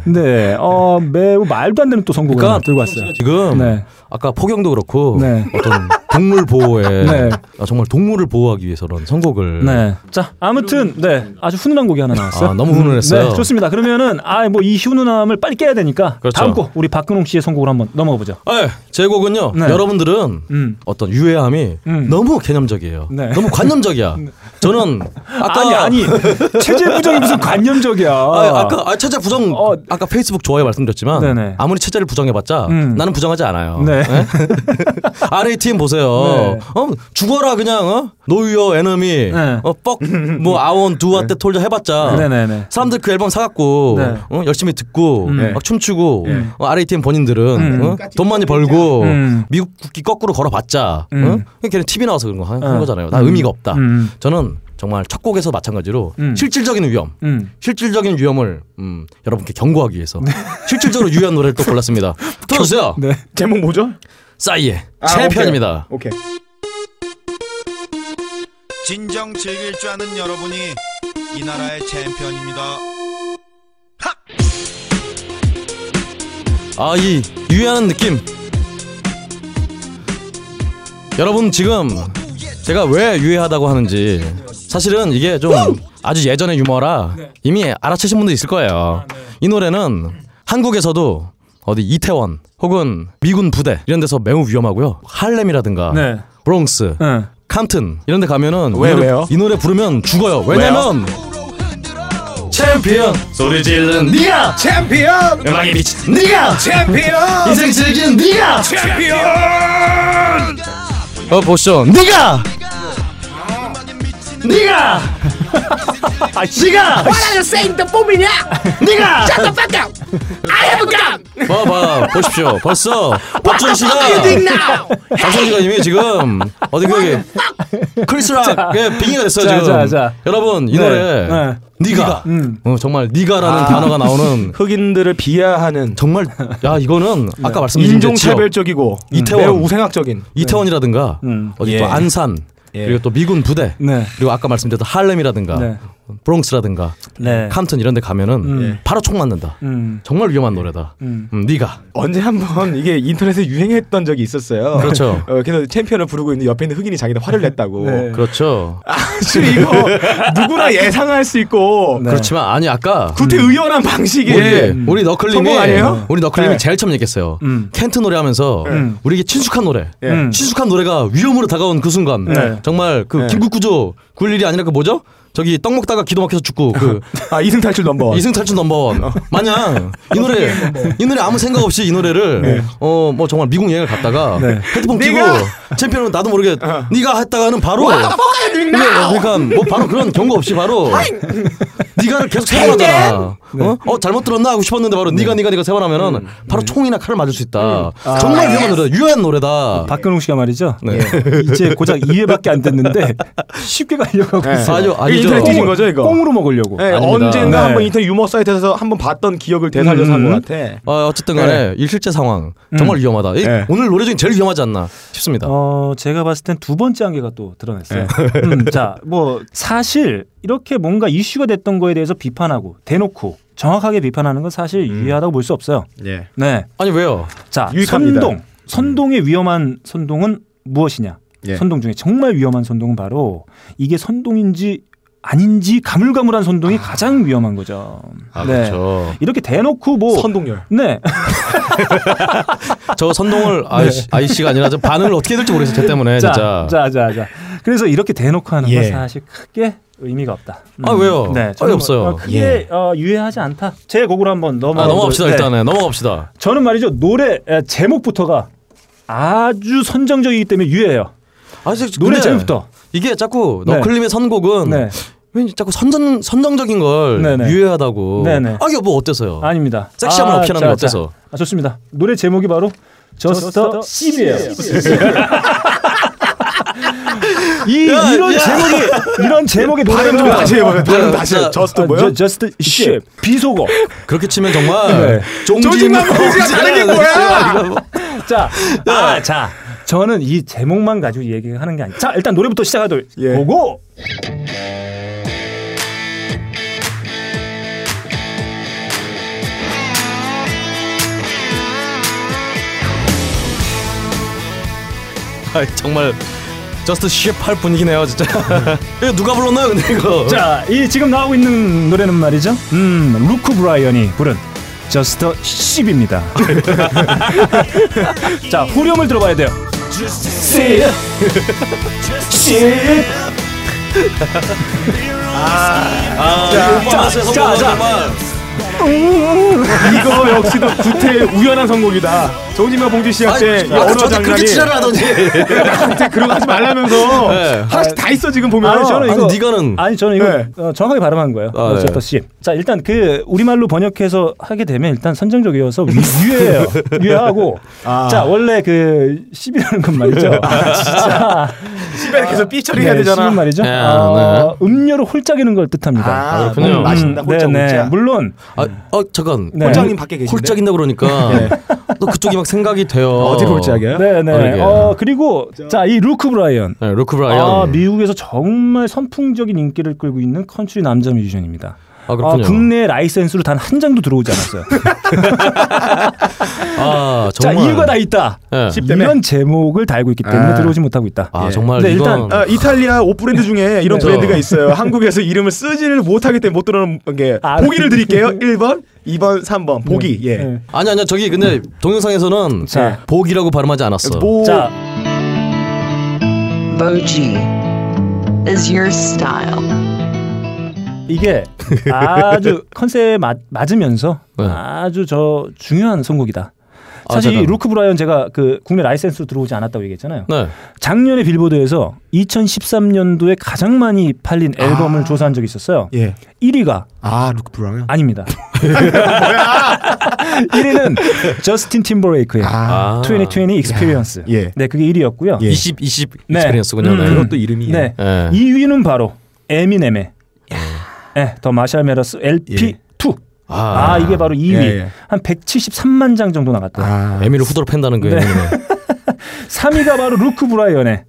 네, 어, 매우 말도 안 되는 또 선곡을 그러니까 들고 왔어요. 지금 네. 아까 폭염도 그렇고 네. 어떤 동물 보호에 네. 아, 정말 동물을 보호하기 위해서는 선곡을 네. 자, 아무튼 네. 아주 훈훈한 곡이 하나 나왔어요. 아, 너무 훈훈했어요. 네, 좋습니다. 그러면은 아, 뭐 이 훈훈함을 빨리 깨야 되니까 그렇죠. 다음 곡 우리 박근홍 씨의 선곡으로 한번 넘어가 보죠. 아, 제 곡은요. 네. 여러분들은 음. 어떤 유해함이 음. 너무 개념적이에요. 네. 너무 관념적이야. 저는 아까 아니 아니 체제 부정이 무슨 관념적이야. 아, 아까 아, 체제 부정 어. 아까 페이스북 좋아요 말씀드렸지만 네네. 아무리 체제를 부정해봤자 음. 나는 부정하지 않아요. 네. RATM 보세요. 어, 어 죽어라 그냥 어 노유어 에너미 네. 어뻑뭐 아원 두아 때 톨자 해봤자 네네네. 사람들 그 앨범 사갖고 네. 어, 열심히 듣고 음. 막 춤추고 네. 어, RATM 본인들은 음. 어? 돈 많이 벌고 음. 미국 국기 거꾸로 걸어봤자 음. 어? 걔는 TV 나와서 그런 거 한, 한 어. 거잖아요. 나 음. 의미가 없다. 음. 저는 정말 첫 곡에서 마찬가지로 음. 실질적인 위험, 음. 실질적인 위험을 음, 여러분께 경고하기 위해서 실질적으로 유해한 노래를 또 골랐습니다. 들어주세요. 네. 제목 뭐죠? 싸이의 아, 챔피언입니다. 오케이. 진정 즐길 줄 아는 여러분이 이 나라의 챔피언입니다. 아, 이 유해하는 느낌. 여러분 지금 제가 왜 유해하다고 하는지 사실은 이게 좀 아주 예전의 유머라 이미 알아채신 분도 있을 거예요. 이 노래는 한국에서도 어디 이태원 혹은 미군 부대 이런 데서 매우 위험하고요. 할렘이라든가 네. 브롱스, 네. 캄튼 이런 데 가면은 왜, 이 노래, 왜요? 이 노래 부르면 죽어요. 왜냐면 챔피언 소리 지르는 네가 챔피언! 음악에 미친 네가 챔피언! 인생 즐기는 네가 어 보시죠 네가 네가 네가 What are you saying to 뿜이냐? 네가 Shut the fuck up! I have a gun! 봐봐 보십시오 벌써 박준 씨가 What the fuck are you doing now? 박준 씨가 이미 지금 어디 그 크리스락의 빙의가 됐어요 자, 지금 자, 자. 여러분 이 네, 노래 네. 네가 음. 어, 정말 네가라는 아. 단어가 나오는 흑인들을 비하하는 정말 야 이거는 아까 말씀드린 그 지역, 인종차별적이고 이태원. 매우 우생학적인 이태원이라든가 음. 어디 예. 또 안산 예. 그리고 또 미군 부대 네. 그리고 아까 말씀드렸던 할렘이라든가 네. 브롱스라든가 네. 캄튼 이런 데 가면은 음. 바로 총 맞는다. 음. 정말 위험한 노래다. 음. 음, 네가 언제 한번 이게 인터넷에 유행했던 적이 있었어요. 그렇죠. 어, 그래서 챔피언을 부르고 있는데 옆에 있는 흑인이 자기한테 화를 냈다고. 네. 그렇죠. 사실 이거 누구나 예상할 수 있고 네. 그렇지만 아니 아까 구태의연한 방식의 우리 우리 너클님이 성공 아니에요? 우리 너클님이 네. 제일 처음 얘기했어요. 음. 켄트 노래하면서 음. 우리에게 친숙한 노래, 예. 음. 친숙한 노래가 위험으로 다가온 그 순간 네. 정말 그 네. 김국구조 굴 일이 아니라 그 뭐죠? 저기 떡 먹다가 기도 막혀서 죽고 그 아 이승 탈출 넘버. 이승 탈출 넘버원. 마냥 이 노래 이 노래 아무 생각 없이 이 노래를 어뭐 정말 미국 여행을 갔다가 네. 헤드폰 끼고 챔피언은 나도 모르게 네가 했다가는 바로 네, 그러니까 뭐 바로 그런 경고 없이 바로 네가를 계속 세번하잖 아 어? 어 잘못 들었나 하고 싶었는데 바로 네 가 네가 네가 세 번 하면은 바로 총이나 칼을 맞을 수 있다 정말 위험한 노래다 유효한 노래다 박근홍 씨가 말이죠. 네. 이제 고작 2회밖에 안 됐는데 쉽게 가려고 하고 있어요. 아주 아니죠 인터넷 뒤진 거죠 이거. 꽁으로 먹으려고. 네. 언젠가 네. 한번 인터넷 유머 사이트에서 한번 봤던 기억을 되살려서 한 음. 것 같아. 어, 어쨌든 간에 이 실제 상황 정말 위험하다 이- 네. 오늘 노래 중에 제일 위험하지 않나 싶습니다 어, 제가 봤을 땐 두 번째 한계가 또 드러났어요. 음, 자, 뭐 사실 이렇게 뭔가 이슈가 됐던 거에 대해서 비판하고 대놓고 정확하게 비판하는 건 사실 유의하다고 볼 수 없어요. 예. 네. 아니 왜요 자, 유익합니다. 선동. 선동의 위험한 선동은 무엇이냐? 예. 선동 중에 정말 위험한 선동은 바로 이게 선동인지 아닌지 가물가물한 선동이 가장 위험한 거죠. 아 네. 그렇죠 이렇게 대놓고 뭐 선동열. 네. 저 선동을 아이씨, 아이씨가 아니라 저 반응을 어떻게 해야 될지 모르겠어요. 쟤 때문에 자, 진짜. 자, 자, 자. 그래서 이렇게 대놓고 하는 건 예. 사실 크게 의미가 없다. 음. 아, 왜요? 네, 아니, 저는 없어요. 어, 크게 예. 어, 유해하지 않다. 제 곡으로 한번 넘어. 아, 넘어갑시다 네. 일단은 넘어갑시다. 저는 말이죠 노래 에, 제목부터가 아주 선정적이기 때문에 유해해요. 아, 저, 노래 제목부터. 이게 자꾸 네. 너클림의 선곡은 네, 왠지 자꾸 선전 선정적인 걸 네네. 유해하다고. 네네. 아, 이게 뭐 어때서요? 아닙니다. 섹시함을 어필하는 게. 어때서? 아, 좋습니다. 노래 제목이 바로 저스터 씹이에요. 이 야, 이런 야. 제목이 이런 제목의 발음 좀 노래가 다시 해봐요. 발음 자, 다시. 자, 해. 저스트 아, 뭐요? 저- Just Ship 비속어. 그렇게 치면 정말 네. 조직만 보지가 다른 게 뭐야? 자, 아, 자, 저는 이 제목만 가지고 얘기하는 게 아니에요. 자, 일단 노래부터 시작하도록 예. 보고. 아, 정말 Just Sip할 분위기네요, 진짜. 이거 누가 불렀나요, 근데 이거? 자, 이 지금 나오고 있는 노래는 말이죠. 음, 루크 브라이언이 부른 Just a Ship입니다. 자, 후렴을 들어봐야 돼요. Ship. 아, 자, 맛의 자, 성공은 자. 이거 역시도 구태의 우연한 선곡이다. 정진만 봉지 때이 언어 장난이 나한테 그런 거 하지 말라면서 네. 하나씩 다 있어 지금 보면. 아니 저는 이거 아니, 네가는 아니 저는 이거 네. 어, 정확하게 발음한 거예요. 아, 어, 네. 저터 씨. 자 일단 그 우리말로 번역해서 하게 되면 일단 선정적이어서 위- 유해해요. 유해하고 아. 자 원래 그 sip이라는 건 말이죠. 진짜 집에 계속 삐 처리해야 되잖아. sip은 말이죠. 네, 어, 음료를 홀짝이는 걸 뜻합니다. 아, 그렇군요. 뭐 맛있다. 홀짝 네, 네. 홀짝. 물론 아, 어 잠깐. 네. 홀짝님 밖에 계신데. 홀짝인다 그러니까 또 그쪽이 막 생각이 돼요. 어디 홀짝이야? 네네. 그러게요. 어 그리고 자 이 루크 브라이언. 네, 루크 브라이언. 아, 미국에서 정말 선풍적인 인기를 끌고 있는 컨트리 남자 뮤지션입니다. 아. 어, 국내 라이센스로 단 한 장도 들어오지 않았어요. 아, 자 정말. 이유가 다 있다. 네. 이런 제목을 달고 있기 때문에 아. 들어오지 못하고 있다. 아, 예. 정말 근데 이건 일단, 아, 이탈리아 옷 브랜드 중에 이런 네. 브랜드가 있어요. 한국에서 이름을 쓰지를 못하기 때문에 못 들어오는 게 아, 보기를 드릴게요. 1번, 2번, 3번. 보기. 예. 네. 아니 아니야 저기 근데 동영상에서는 자. 복이라고 발음하지 않았어. 뭐자 Boji is your style. 이게 아주 컨셉에 맞, 맞으면서 네. 아주 저 중요한 선곡이다. 아, 사실 이 잠깐. 루크 브라이언 제가 그 국내 라이센스로 들어오지 않았다고 얘기했잖아요. 네. 작년에 빌보드에서 2013년도에 가장 많이 팔린 앨범을 조사한 적이 있었어요. 예. 1위가 아, 루크 브라운. 아닙니다. 1위는 저스틴 팀버레이크의 아. 2020 Experience. 예. 네, 그게 1위였고요. 예. 20 20 네. Experience군요. 음. 네. 그것도 이름이. 네. 예. 2위는 바로 에미넴의 네, The Marshall Mathers LP2. 아, 이게 바로 2위. 예, 예. 한 173만 장 정도 나갔대요. 아, 에미를 후드려 팬다는 거예요. 네. 네. 3위가 바로 루크 브라이언의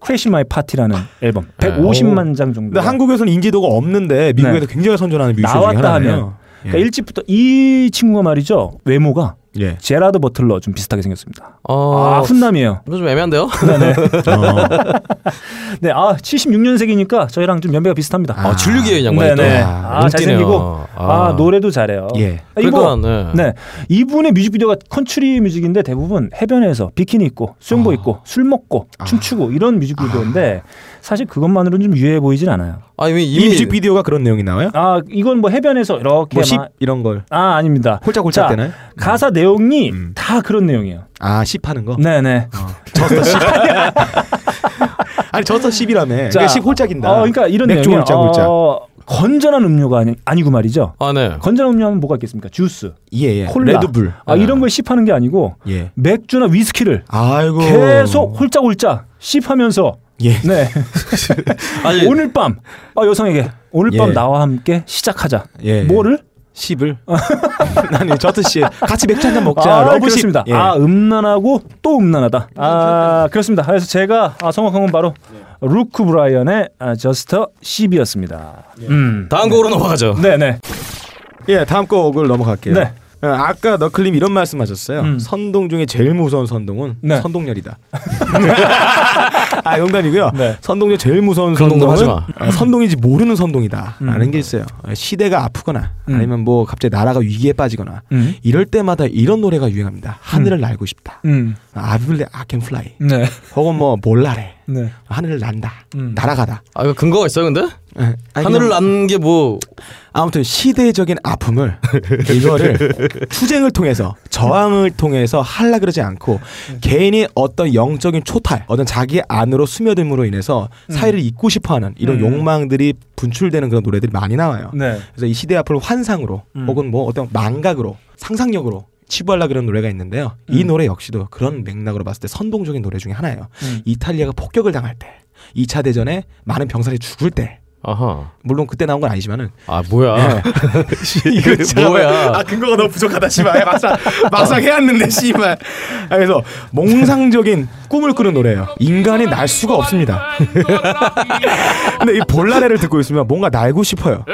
Crash My Party라는 앨범. 150만 장 정도. 근데 한국에서는 인지도가 없는데 미국에서 굉장히 선전하는 뮤지션 나왔다. 하면 그러니까 일찍부터 이 친구가 말이죠. 외모가 예. 제라드 버틀러 좀 비슷하게 생겼습니다. 어, 아, 훈남이에요. 이거 좀 애매한데요? 네. 어. 네, 아, 76년생이니까 저희랑 좀 연배가 비슷합니다. 아, 줄류기의 이 양반이 또. 네네. 아, 눈 잘생기고. 띄네요. 아, 노래도 잘해요. 예. 아, 이거 그러니까, 네. 이분의 뮤직비디오가 컨트리 뮤직인데 대부분 해변에서 비키니 입고 수영복 아. 입고 술 먹고 춤추고 이런 뮤직비디오인데 사실 그것만으로는 좀 유해해 보이진 않아요. 아, 이미 이 뮤직비디오가 그런 내용이 나와요? 아, 이건 뭐 해변에서 이렇게 뭐십막 이런 걸 아, 아닙니다. 홀짝홀짝 자, 되나요? 가사 내용이 음. 다 그런 내용이에요. 아, 십하는 거? 네네. 저스터 십. 아니, 저스터 십이라며. 그러니까 십 홀짝인다. 어, 그러니까 이런 맥주 내용이에요. 홀짝 홀짝. 어, 건전한 음료가 아니, 아니고 말이죠. 아, 네. 건전한 음료하면 뭐가 있겠습니까? 주스, 예, 예. 콜라, 레드불. 아, 이런 걸 씹하는 게 아니고 예. 맥주나 위스키를 아이고. 계속 홀짝홀짝 씹하면서 예. 네 아니, 오늘 밤 아, 여성에게 오늘 밤 예. 나와 함께 시작하자. 예. 뭐를? 십을. 아니, 저스터 씨. 같이 맥주 한잔 먹자. 아, 러브십. 그렇습니다. 예. 아 음란하고 또 음란하다. 아 그렇습니다. 그래서 제가 아, 성공한 건 바로 루크 브라이언의 아, 저스터 10이었습니다. 음. 다음 곡으로 넘어가죠. 네 네. 예, 다음 곡을 넘어갈게요. 네. 어, 아까 너클님 이런 말씀하셨어요. 음. 선동 중에 제일 무서운 선동은 네. 선동열이다. 아 농담이고요. 네. 선동 중에 제일 무서운 선동은 어, 선동인지 모르는 선동이다라는 음. 게 있어요. 어, 시대가 아프거나 음. 아니면 뭐 갑자기 나라가 위기에 빠지거나 음. 이럴 때마다 이런 노래가 유행합니다. 하늘을 날고 싶다. 음. I will, I can fly. 네. 혹은 뭐 몰라래. 네. 하늘을 난다. 음. 날아가다. 아, 이거 근거가 있어요, 근데? 예. 아니, 하늘을 그냥 난게뭐 아무튼 시대적인 아픔을 이거를 투쟁을 통해서 저항을 통해서 하려 그러지 않고 개인이 어떤 영적인 초탈, 어떤 자기 안으로 스며듦으로 인해서 사회를 잊고 싶어하는 이런 음. 욕망들이 분출되는 그런 노래들이 많이 나와요. 네. 그래서 이 시대 아픔을 환상으로 음. 혹은 뭐 어떤 망각으로 상상력으로 치부하려 그런 노래가 있는데요. 이 음. 노래 역시도 그런 맥락으로 봤을 때 선동적인 노래 중에 하나예요. 음. 이탈리아가 폭격을 당할 때, 2차 대전에 많은 병사들이 죽을 때, 아하. 물론 그때 나온 건 아니지만은 아, 뭐야. 예. 이거. 뭐야. 아 근거가 너무 부족하다 씨발 막상 막상 해왔는데 씨발 아, 그래서 몽상적인 꿈을 꾸는 노래예요 인간이 날 수가 없습니다 근데 이 볼라레를 듣고 있으면 뭔가 날고 싶어요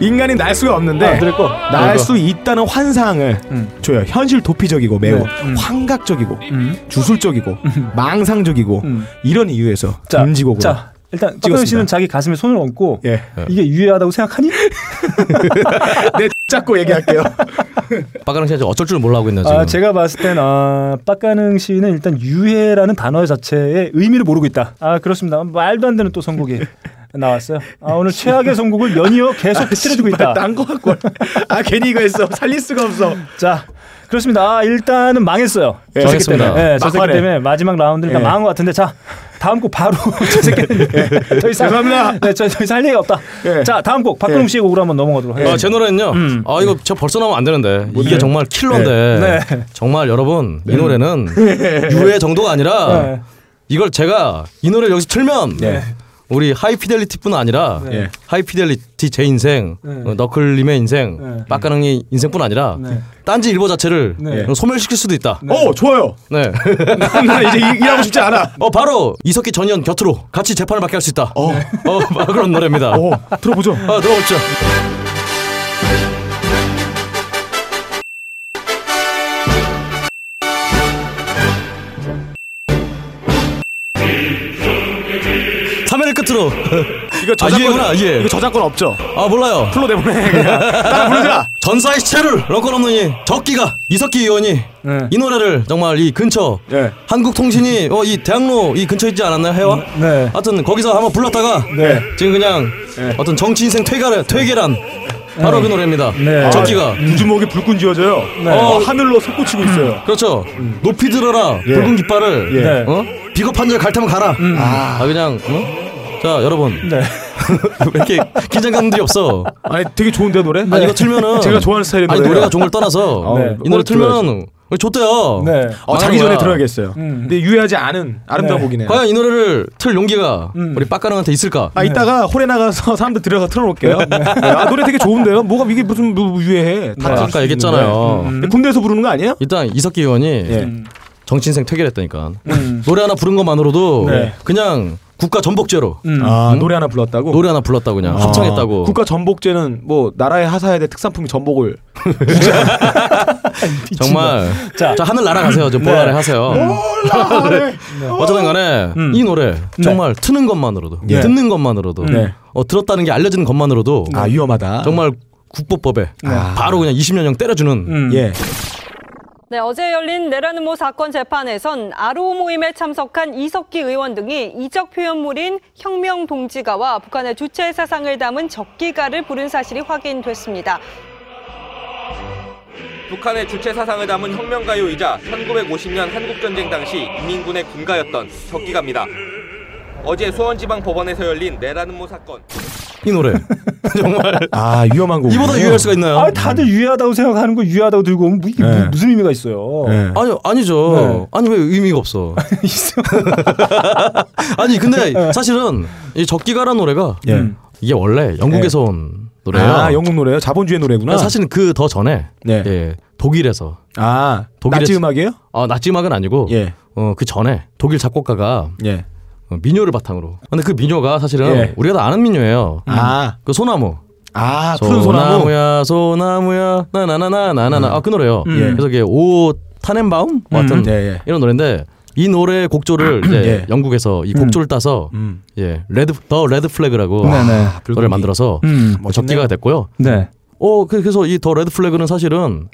인간이 날 수가 없는데 아, 들을 거. 날수 있다는 환상을 음. 줘요 현실 도피적이고 매우 네. 음. 환각적이고 음. 주술적이고 망상적이고 음. 이런 이유에서 자, 금지곡으로 자, 일단 찍었습니다. 씨는 자기 가슴에 손을 얹고 예. 이게 유해하다고 생각하니? 내 잡고 얘기할게요. 박가능 씨가 지금 어쩔 줄 몰라 하고 있네요 지금. 아, 제가 봤을 땐 아, 빡가능 씨는 일단 유해라는 단어 자체의 의미를 모르고 있다. 아 그렇습니다. 말도 안 되는 또 선곡이 나왔어요. 아, 오늘 최악의 선곡을 연이어 계속 틀어주고 있다. 딴거 갖고 와. 아 괜히 이거 했어. 살릴 수가 없어. 자 그렇습니다. 아, 일단은 망했어요. 예, 저 새끼. 때문에. 네, 저 새끼. 때문에 마지막 라운드 일단 예. 망한 것 같은데 자 다음 곡 바로 저 새끼는 예, 더 이상 죄송합니다. 네, 저, 더 이상 할 얘기가 없다. 예. 자 다음 곡 박근홍 예. 씨의 곡으로 한번 넘어가도록 아, 하겠습니다. 제 노래는요. 음. 아 이거 저 벌써 나오면 안 되는데 이게 네. 정말 킬러인데 네. 정말 여러분 이 노래는 유해 정도가 아니라 네. 이걸 제가 이 노래를 여기서 틀면 네. 우리 하이피델리티뿐 아니라 네. 하이피델리티 제 인생, 네. 어, 너클님의 인생, 네. 빡가능의 인생뿐 아니라 네. 딴지 일보 자체를 네. 어, 소멸시킬 수도 있다. 어 좋아요. 네. 나 이제 일- 일하고 싶지 않아. 어 바로 이석기 전현 곁으로 같이 재판을 받게 할 수 있다. 어. 어, 그런 노래입니다. 어 들어보죠. 아, 들어보죠. 끝으로 이거 아, 저작권 이해구나, 이해. 이거 저작권 없죠. 아 몰라요 풀로 내보내 그냥. 따라 부르자. 전사의 시체를 런건 없는 이 적기가 이석기 의원이 네. 이 노래를 정말 이 근처 예. 한국통신이 어, 이 대학로 이 근처에 있지 않았나요 해와? 네. 하여튼 거기서 한번 불렀다가 네. 지금 그냥 어떤 정치 인생 퇴계란 퇴계란 바로 그 노래입니다. 네. 적기가 두 주먹이 불끈 쥐어져요. 네. 어, 하늘로 솟구치고 있어요. 그렇죠. 높이 들어라 예. 붉은 깃발을 예. 어? 비겁한 자를 갈 테면 가라. 아, 그냥 어? 자 여러분 네. 왜 이렇게 긴장감들이 없어? 아니 되게 좋은데 노래? 아니 이거 틀면은 제가 좋아하는 스타일의 아니 노래예요. 노래가 좋은 걸 떠나서 네. 이 노래 어, 틀면은 좋대요. 네. 어, 자기 망하는 전에. 들어야겠어요. 음. 근데 유해하지 않은 아름다운 네. 곡이네요. 과연 이 노래를 틀 용기가 음. 우리 빡가능한테 있을까? 아 이따가 홀에 나가서 사람들 들어가 틀어놓을게요. 네. 아 노래 되게 좋은데요. 뭐가 이게 무슨 뭐 유해해? 다 아, 들을 아까 수 얘기했잖아요. 근데 군대에서 부르는 거 아니에요? 일단 이석기 의원이 예. 정치인생 퇴계했다니까 음. 노래 하나 부른 것만으로도 네. 그냥 국가 전복죄로 음. 아 노래 하나 불렀다고? 노래 하나 불렀다고 그냥 합창했다고. 국가 전복제는 뭐 나라의 하사야대 특산품이 전복을 정말 자. 자, 하늘 날아가세요. 저 볼라래 하세요. 어쨌든 간에 음. 이 노래 정말 트는 것만으로도 예. 듣는 것만으로도 네. 어, 들었다는 게 알려지는 것만으로도 아 위험하다. 정말 국보법에 바로 그냥 20년형 때려주는 음. 예. 네, 어제 열린 내라는모 사건 재판에선 아로 모임에 참석한 이석기 의원 등이 이적 표현물인 혁명 동지가와 북한의 주체 사상을 담은 적기가를 부른 사실이 확인됐습니다. 북한의 주체 사상을 담은 혁명가요이자 1950년 한국전쟁 당시 인민군의 군가였던 적기가입니다. 어제 수원지방 법원에서 열린 내라는모 사건. 이 노래 정말 아 위험한 곡. 이보다 유해할 수가 있나요? 아, 다들 유해하다고 생각하는 거 유해하다고 들고 오면 뭐 이게 네. 무- 무슨 의미가 있어요? 네. 아니 아니죠. 네. 아니 왜 의미가 없어? 있어. 아니 근데 사실은 이 적기가라는 노래가 예. 이게 원래 영국에서 온 노래예요. 아 영국 노래요? 자본주의 노래구나. 사실은 그 더 전에 네. 예, 독일에서 아 독일의 나치 음악이에요? 어, 나치 음악은 아니고 예. 어, 그 전에 독일 작곡가가 예. 어, 민요를 바탕으로. 근데 그 민요가 사실은 예. 우리가 다 아는 민요예요. 아. 그 소나무. 아 푸른 소나무. 소나무야 소나무야 나나나나나나나 아그 노래요. 예. 그래서 이게 O Tannenbaum 뭐 같은 예, 예. 이런 노래인데 이 노래 곡조를 이제 예. 영국에서 이 곡조를 따서 음. 예 Red The Red Flag라고 네네. 노래를 만들어서 음. 뭐 적기가 됐고요. 네. 어 그- 그래서 이 The Red Flag는 사실은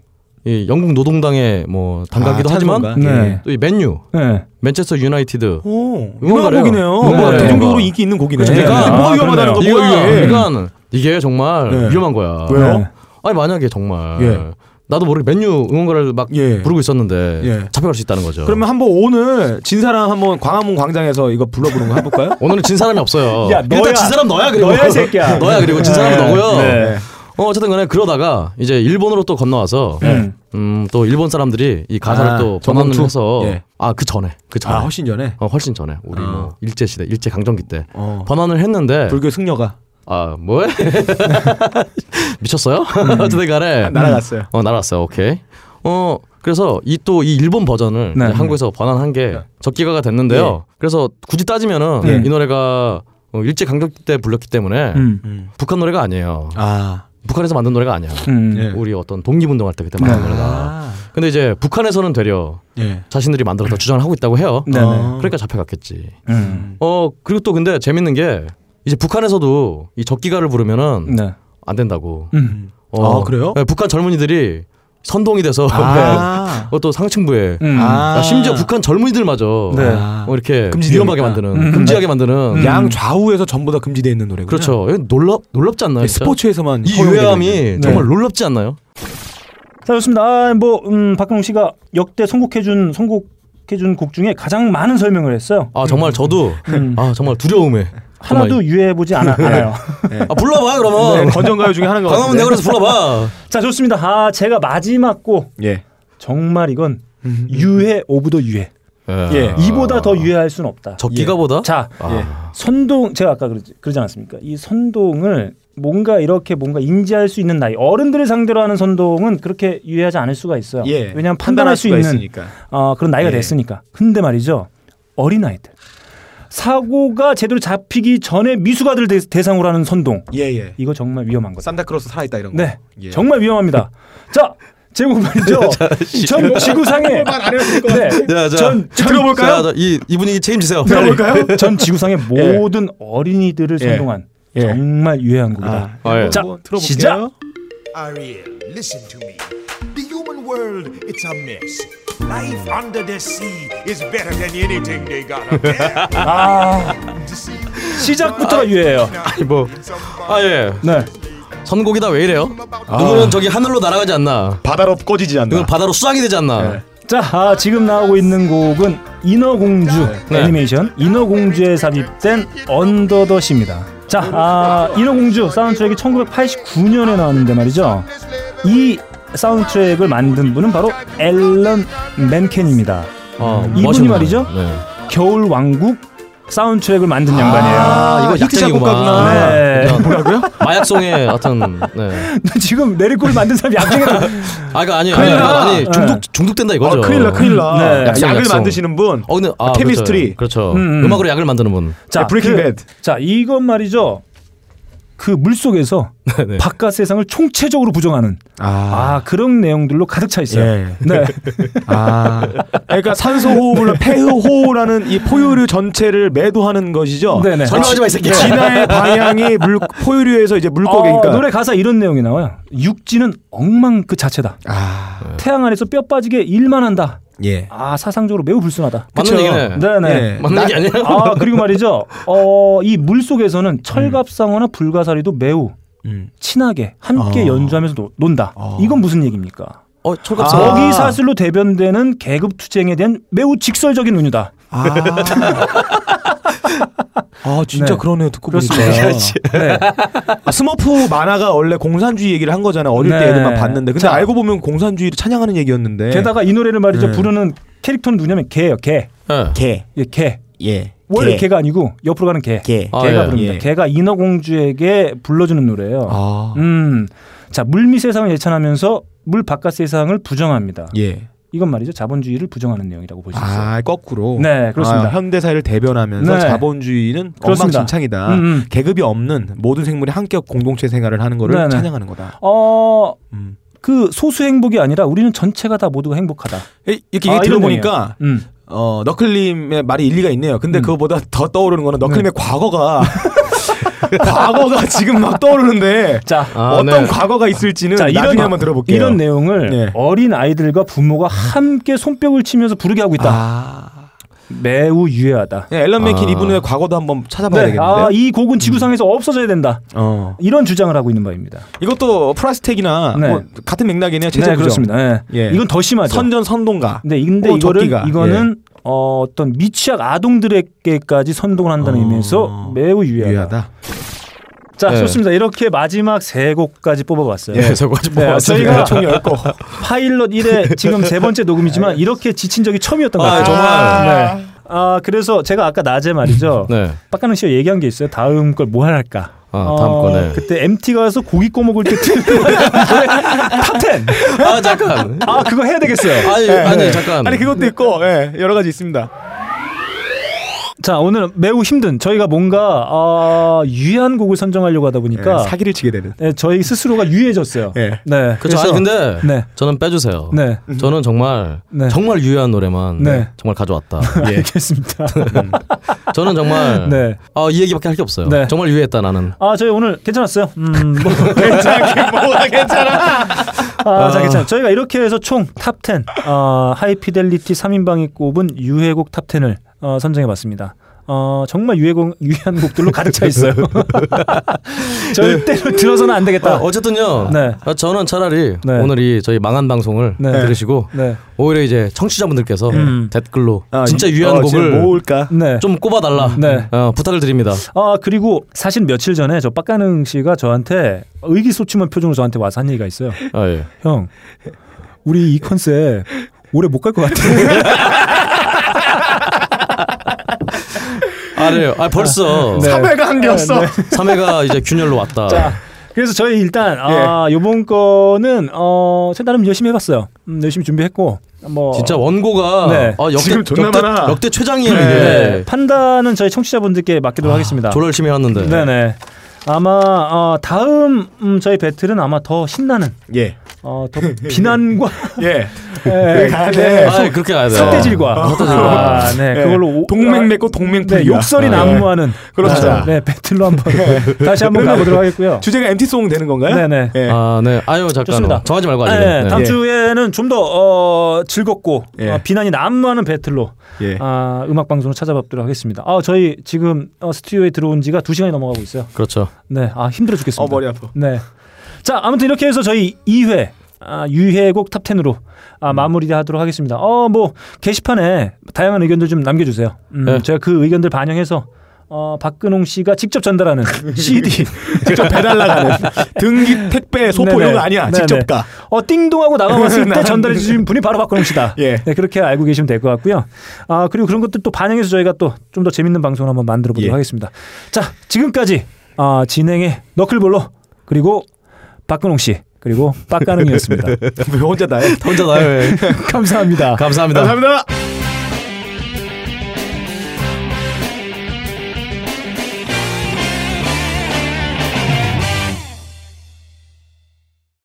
이 영국 노동당의 뭐 단가기도 아, 하지만? 네. 또이 맨유 네. 맨체스터 유나이티드. 유명한 곡이네요. 네. 뭐 네. 대중적으로 인기 있는 곡이네. 그렇죠. 그러니까 뭐 아, 위험하다는 거뭐 유해. 그러니까 이게 정말 네. 위험한 거야. 왜요? 네. 아니 만약에 정말 예. 나도 모르게 맨유 응원가를 막 예. 부르고 있었는데 예. 잡혀갈 수 있다는 거죠. 그러면 한번 오늘 진 사람 한번 광화문 광장에서 이거 불러보는 거 해볼까요? 오늘은 진 사람이 없어요. 야, 일단 너야. 진 사람 너야 그리고 너야, 이 새끼야. 너야 그리고 진 사람은 네. 너고요. 네. 어 어쨌든 간에 그러다가 이제 일본으로 또 건너와서 음. 음또 일본 사람들이 이 가사를 아, 또 번안을? 해서 예. 아 그 전에 그 전에 아 훨씬 전에 어 훨씬 전에 우리 아. 뭐 일제 시대 일제 강점기 때 어. 번안을 했는데 불교 승려가 아 뭐해 미쳤어요? 어쨌든 간에 날아갔어요. 어 날아갔어요. 오케이. 어 그래서 이 또 이 일본 버전을 네. 이제 한국에서 번안한 게 적기가가 됐는데요. 그래서 굳이 따지면은 예. 이 노래가 어, 일제 강점기 때 불렸기 때문에 음. 북한 노래가 아니에요. 아 북한에서 만든 노래가 아니야. 음. 예. 우리 어떤 독립운동할 때 그때 만든 네. 노래가. 아. 근데 이제 북한에서는 되려 예. 자신들이 만들었다 주장을 하고 있다고 해요. 네네. 어, 그러니까 잡혀갔겠지. 음. 어 그리고 또 근데 재밌는 게 이제 북한에서도 이 적기가를 부르면은 네. 안 된다고. 음. 어, 아, 그래요? 네, 북한 젊은이들이 선동이 돼서 아. 그것도 상층부에 음. 아. 아, 심지어 북한 젊은이들마저 네. 어, 이렇게 금지되니까. 위험하게 만드는 음. 금지하게 만드는 양 좌우에서 전부 다 금지되어 있는 노래군요. 그렇죠. 놀랍 놀랍지 않나요? 진짜? 스포츠에서만 이 유해함이 있는. 정말 네. 놀랍지 않나요? 자 좋습니다. 아, 뭐 음, 박근홍 씨가 역대 선곡해준 선곡 해준 곡 중에 가장 많은 설명을 했어요. 아 정말 저도 음. 아 정말 두려움에 하나도 정말- 유해해보지 않아, 않아요. 아 불러봐 그러면 네, 건전가요 중에 하나인 것 강화문 같은데. 내가 그래서 불러봐. 자 좋습니다. 아 제가 마지막 곡 예. 정말 이건 유해 of the 유해. 예. 이보다 더 유해할 수는 없다. 적기가보다? 자 아. 선동 제가 아까 그러지, 그러지 않았습니까? 이 선동을 뭔가 이렇게 뭔가 인지할 수 있는 나이 어른들을 상대로 하는 선동은 그렇게 유해하지 않을 수가 있어요. 예. 왜냐하면 판단할 판단할 수 있는 있으니까. 어, 그런 나이가 예. 됐으니까. 근데 말이죠 어린 아이들 사고가 제대로 잡히기 전에 미숙아들 대, 대상으로 하는 선동 예, 예. 이거 정말 위험한 거다. 산타크로스 살아있다 이런 거. 네, 예. 정말 위험합니다. 자. 제목 말이죠. 전 될것 네, 자, 자, 전, 전 들어볼까요? 자, 자, 이, 이 분위기 책임지세요. 들어볼까요? 전 지구상의 모든 어린이들을 예. 선동한 예. 정말 유해한 곡이다. 아, 예. 자, 들어볼게요. 시작. Ariel, listen to me. The human world, it's a mess. Life under the sea is better than anything they got up there. 아, 시작부터가 유해해요. 아니 뭐. 아 예. 네. 선곡이 다 왜 이래요? 누구는 저기 하늘로 날아가지 않나? 바다로 꺼지지 않나. 누구는 바다로 수장이 되지 않나? 네. 자, 아, 지금 나오고 있는 곡은 인어공주 네. 애니메이션 인어공주에 삽입된 언더 더 시입니다. 자, 아, 인어공주 사운드트랙이 1989년에 나왔는데 말이죠. 이 사운드트랙을 만든 분은 바로 앨런 맨켄입니다. 어, 이분이 멋있는 말이죠. 분. 네. 겨울 왕국 사운드트랙을 만든 양반이에요. 아, 이거 히트 약쟁이구만. 작곡가구나. 네. 그냥 뭐라고요? 마약송의 어떤 네. 지금 내리꼴 만든 사람이 약쟁이라 아 이거 아니 아니 아니, 네. 중독 중독된다 이거죠. 어, 큰일 나, 큰일 나. 네. 약성, 약을 약성. 만드시는 분. 어 근데 아, chemistry. 그렇죠. 그렇죠. 음, 음. 음악으로 약을 만드는 분. 자, Breaking 그, Bad. 자, 이건 말이죠. 그 물속에서 네. 바깥 세상을 총체적으로 부정하는 아, 아. 그런 내용들로 가득 차 있어요. 예. 네. 아. 그러니까 산소 호흡을 폐호라는 이 포유류 전체를 매도하는 것이죠. 네네. 설명하지 마, 이 새끼야. 진화의 방향이 물 포유류에서 이제 물고기니까. 어, 노래 가사 이런 내용이 나와요. 육지는 엉망 그 자체다. 아. 태양 안에서 뼈 빠지게 일만 한다. 예. 아 사상적으로 매우 불순하다. 맞는. 얘기네. 네네. 예. 맞는 얘기 아니에요? 아 그리고 말이죠. 어이 물 속에서는 철갑상어나 불가사리도 매우 음. 친하게 함께 아. 연주하면서 노- 논다. 아. 이건 무슨 얘기입니까? 어 철갑 아. 적이 사슬로 대변되는 계급 투쟁에 대한 매우 직설적인 은유다. 아. 아 진짜 네. 그러네요 듣고 보니까 그렇습니다. 네. 아, 스머프 만화가 원래 공산주의 얘기를 한 거잖아요 어릴 때 네. 애들만 봤는데 근데 자. 알고 보면 공산주의를 찬양하는 얘기였는데 게다가 이 노래를 말이죠 네. 부르는 캐릭터는 누구냐면 게예요. 게. 예. 게 예, 게. 예. 원래 게. 개가 아니고 옆으로 가는 게. 게. 아, 게가 예. 부릅니다. 예. 게가 인어공주에게 불러주는 노래예요. 아. 음. 자, 물밑 세상을 예찬하면서 물 바깥 세상을 부정합니다. 예. 이건 말이죠. 자본주의를 부정하는 내용이라고 볼 수 있어요. 아 거꾸로 네, 그렇습니다. 아, 현대사를 대변하면서 네. 자본주의는. 엉망진창이다 음, 음. 계급이 없는 모든 생물이 함께 공동체 생활을 하는 거를 네, 네. 찬양하는 거다 어, 음. 그 소수 행복이 아니라 우리는 전체가 다 모두가 행복하다. 이- 이렇게 아, 들어보니까. 음. 어, 너클님의 말이 일리가 있네요. 근데 음. 그거보다 더 떠오르는 거는 너클님의 네. 과거가 과거가 지금 막 떠오르는데 자, 아, 어떤 네. 과거가 있을지는 자, 나중에 한번 들어볼게요. 이런 내용을 네. 어린 아이들과 부모가 함께 손뼉을 치면서 부르게 하고 있다. 아. 매우 유해하다. 네, 앨런 맨킨 아. 이분의 과거도 한번 찾아봐야 네. 아, 이 곡은 지구상에서 없어져야 된다. 어. 이런 주장을 하고 있는 바입니다. 이것도 프라스텍이나 네. 뭐 같은 맥락이네요. 네. 그렇습니다. 네. 예. 이건 더 심하죠. 선전 선동가. 네, 근데 이거를 적기가. 이거는 어, 어떤 미취학 아동들에게까지 선동을 한다는 어. 의미에서 매우 유해하다. 유해하다. 자, 네. 좋습니다. 이렇게 마지막 세 곡까지 뽑아봤어요. 예, 저거까지 네, 뽑았습니다. 저희가 총 10 곡. 파일럿 1회 지금 세 번째 녹음이지만 이렇게 지친 적이 처음이었던 것 아, 같아요. 정말. 네. 아, 그래서 제가 아까 낮에 말이죠. 네. 박근홍 씨가 얘기한 게 있어요. 다음 걸 뭐 할까? 아, 다음 거네. 그때 MT 가서 고기 구워 먹을 때 top10. 아 잠깐. 아, 그거 해야 되겠어요. 아니 네. 아니 잠깐. 아니 그것도 있고 예, 여러 가지 있습니다. 자 오늘 매우 힘든 저희가 뭔가 어, 유해한 곡을 선정하려고 하다 보니까 예, 사기를 치게 되는. 네, 저희 스스로가 유해졌어요. 예. 네. 그렇죠. 아니 근데 네. 저는 빼주세요. 네. 저는 정말 네. 정말 유해한 노래만 네. 정말 가져왔다. 예. 알겠습니다. 저는 정말 네. 어, 이 얘기밖에 할 게 없어요. 네. 정말 유해했다 나는. 아 저희 오늘 괜찮았어요. 음, 뭐 괜찮게 뭐가 괜찮아. 아, 자, 괜찮아요. 저희가 이렇게 해서 총 top 10, 어, High Fidelity 3인방이 꼽은 유해곡 top 10을 어, 선정해봤습니다. 어, 정말 유해곡, 유해한 곡들로 가득 차 있어요. 절대로 들어서는 안 되겠다. 아, 어쨌든요. 네. 아, 저는 차라리 네. 오늘 이 저희 망한 방송을 네. 들으시고 네. 오히려 이제 청취자분들께서 음. 댓글로 아, 진짜 이- 유해한 어, 곡을 모을까? 네. 좀 꼽아달라. 네. 어, 부탁을 드립니다. 아, 그리고 사실 며칠 전에 저 빡가능 씨가 저한테 의기소침한 표정으로 저한테 와서 한 얘기가 있어요. 아, 예. 형, 우리 이 컨셉 오래 못 갈 것 같아. 아, 래요 아, 벌써 네. 사회가 한게 없어. 네. 3회가 이제 균열로 왔다. 자, 그래서 저희 일단 아, 요번 거는 어, 제가 나름 열심히 해봤어요. 음, 열심히 준비했고 뭐 진짜 원고가 네. 어, 역대, 지금 존나 역대, 많아. 역대 최장이에요, 네. 이게. 판단은 저희 청취자분들께 맡기도록 하겠습니다. 졸라 열심히 해왔는데. 네네. 아마 어, 다음 음, 저희 배틀은 아마 더 신나는 예. 어, 더 비난과 예. 예, 가야 네, 돼. 아, 그렇게 가야 돼. 삿대질과 어, 삿대질과. 아, 네, 예. 그걸로 오- 동맹 맺고 동맹 네, 풀기야. 욕설이 아, 난무하는 그렇죠. 아, 네, 배틀로 한번 다시 한번 가보도록 하겠고요. 주제가 MT송 되는 건가요? 네 네. 예. 아, 네. 아유, 잠깐. 좋습니다. 정하지 말고 아직. 네, 다음 예. 주에는 좀 더 어, 즐겁고 예. 어, 비난이 난무하는 배틀로 예. 아, 음악 방송을 찾아뵙도록 하겠습니다. 아, 저희 지금 어, 스튜디오에 들어온 지가 2시간이 넘어가고 있어요. 그렇죠. 네, 아 힘들어 죽겠습니다. 어, 머리 아파. 네. 자, 아무튼 이렇게 해서 저희 2회 아, 유해곡 top 10으로 아, 마무리하도록 하겠습니다. 어, 뭐 게시판에 다양한 의견들 좀 남겨 주세요. 음, 네. 제가 그 의견들 반영해서 어, 박근홍 씨가 직접 전달하는 CD 직접 배달 나가는 등기 택배 소포. 이런 거 아니야. 네네. 직접 가. 어, 띵동하고 나가봤을 때 전달해 주신 분이 바로 박근홍 씨다. 예. 네, 그렇게 알고 계시면 될 것 같고요. 아, 그리고 그런 것들 또 반영해서 저희가 또 좀 더 재밌는 방송을 한번 만들어 보도록 예. 하겠습니다. 자, 지금까지 아, 진행의 너클볼로 그리고 박근홍 씨 그리고 빡가능이었습니다. 왜 혼자 나해? 혼자 나요. 예. 감사합니다. 감사합니다. 감사합니다.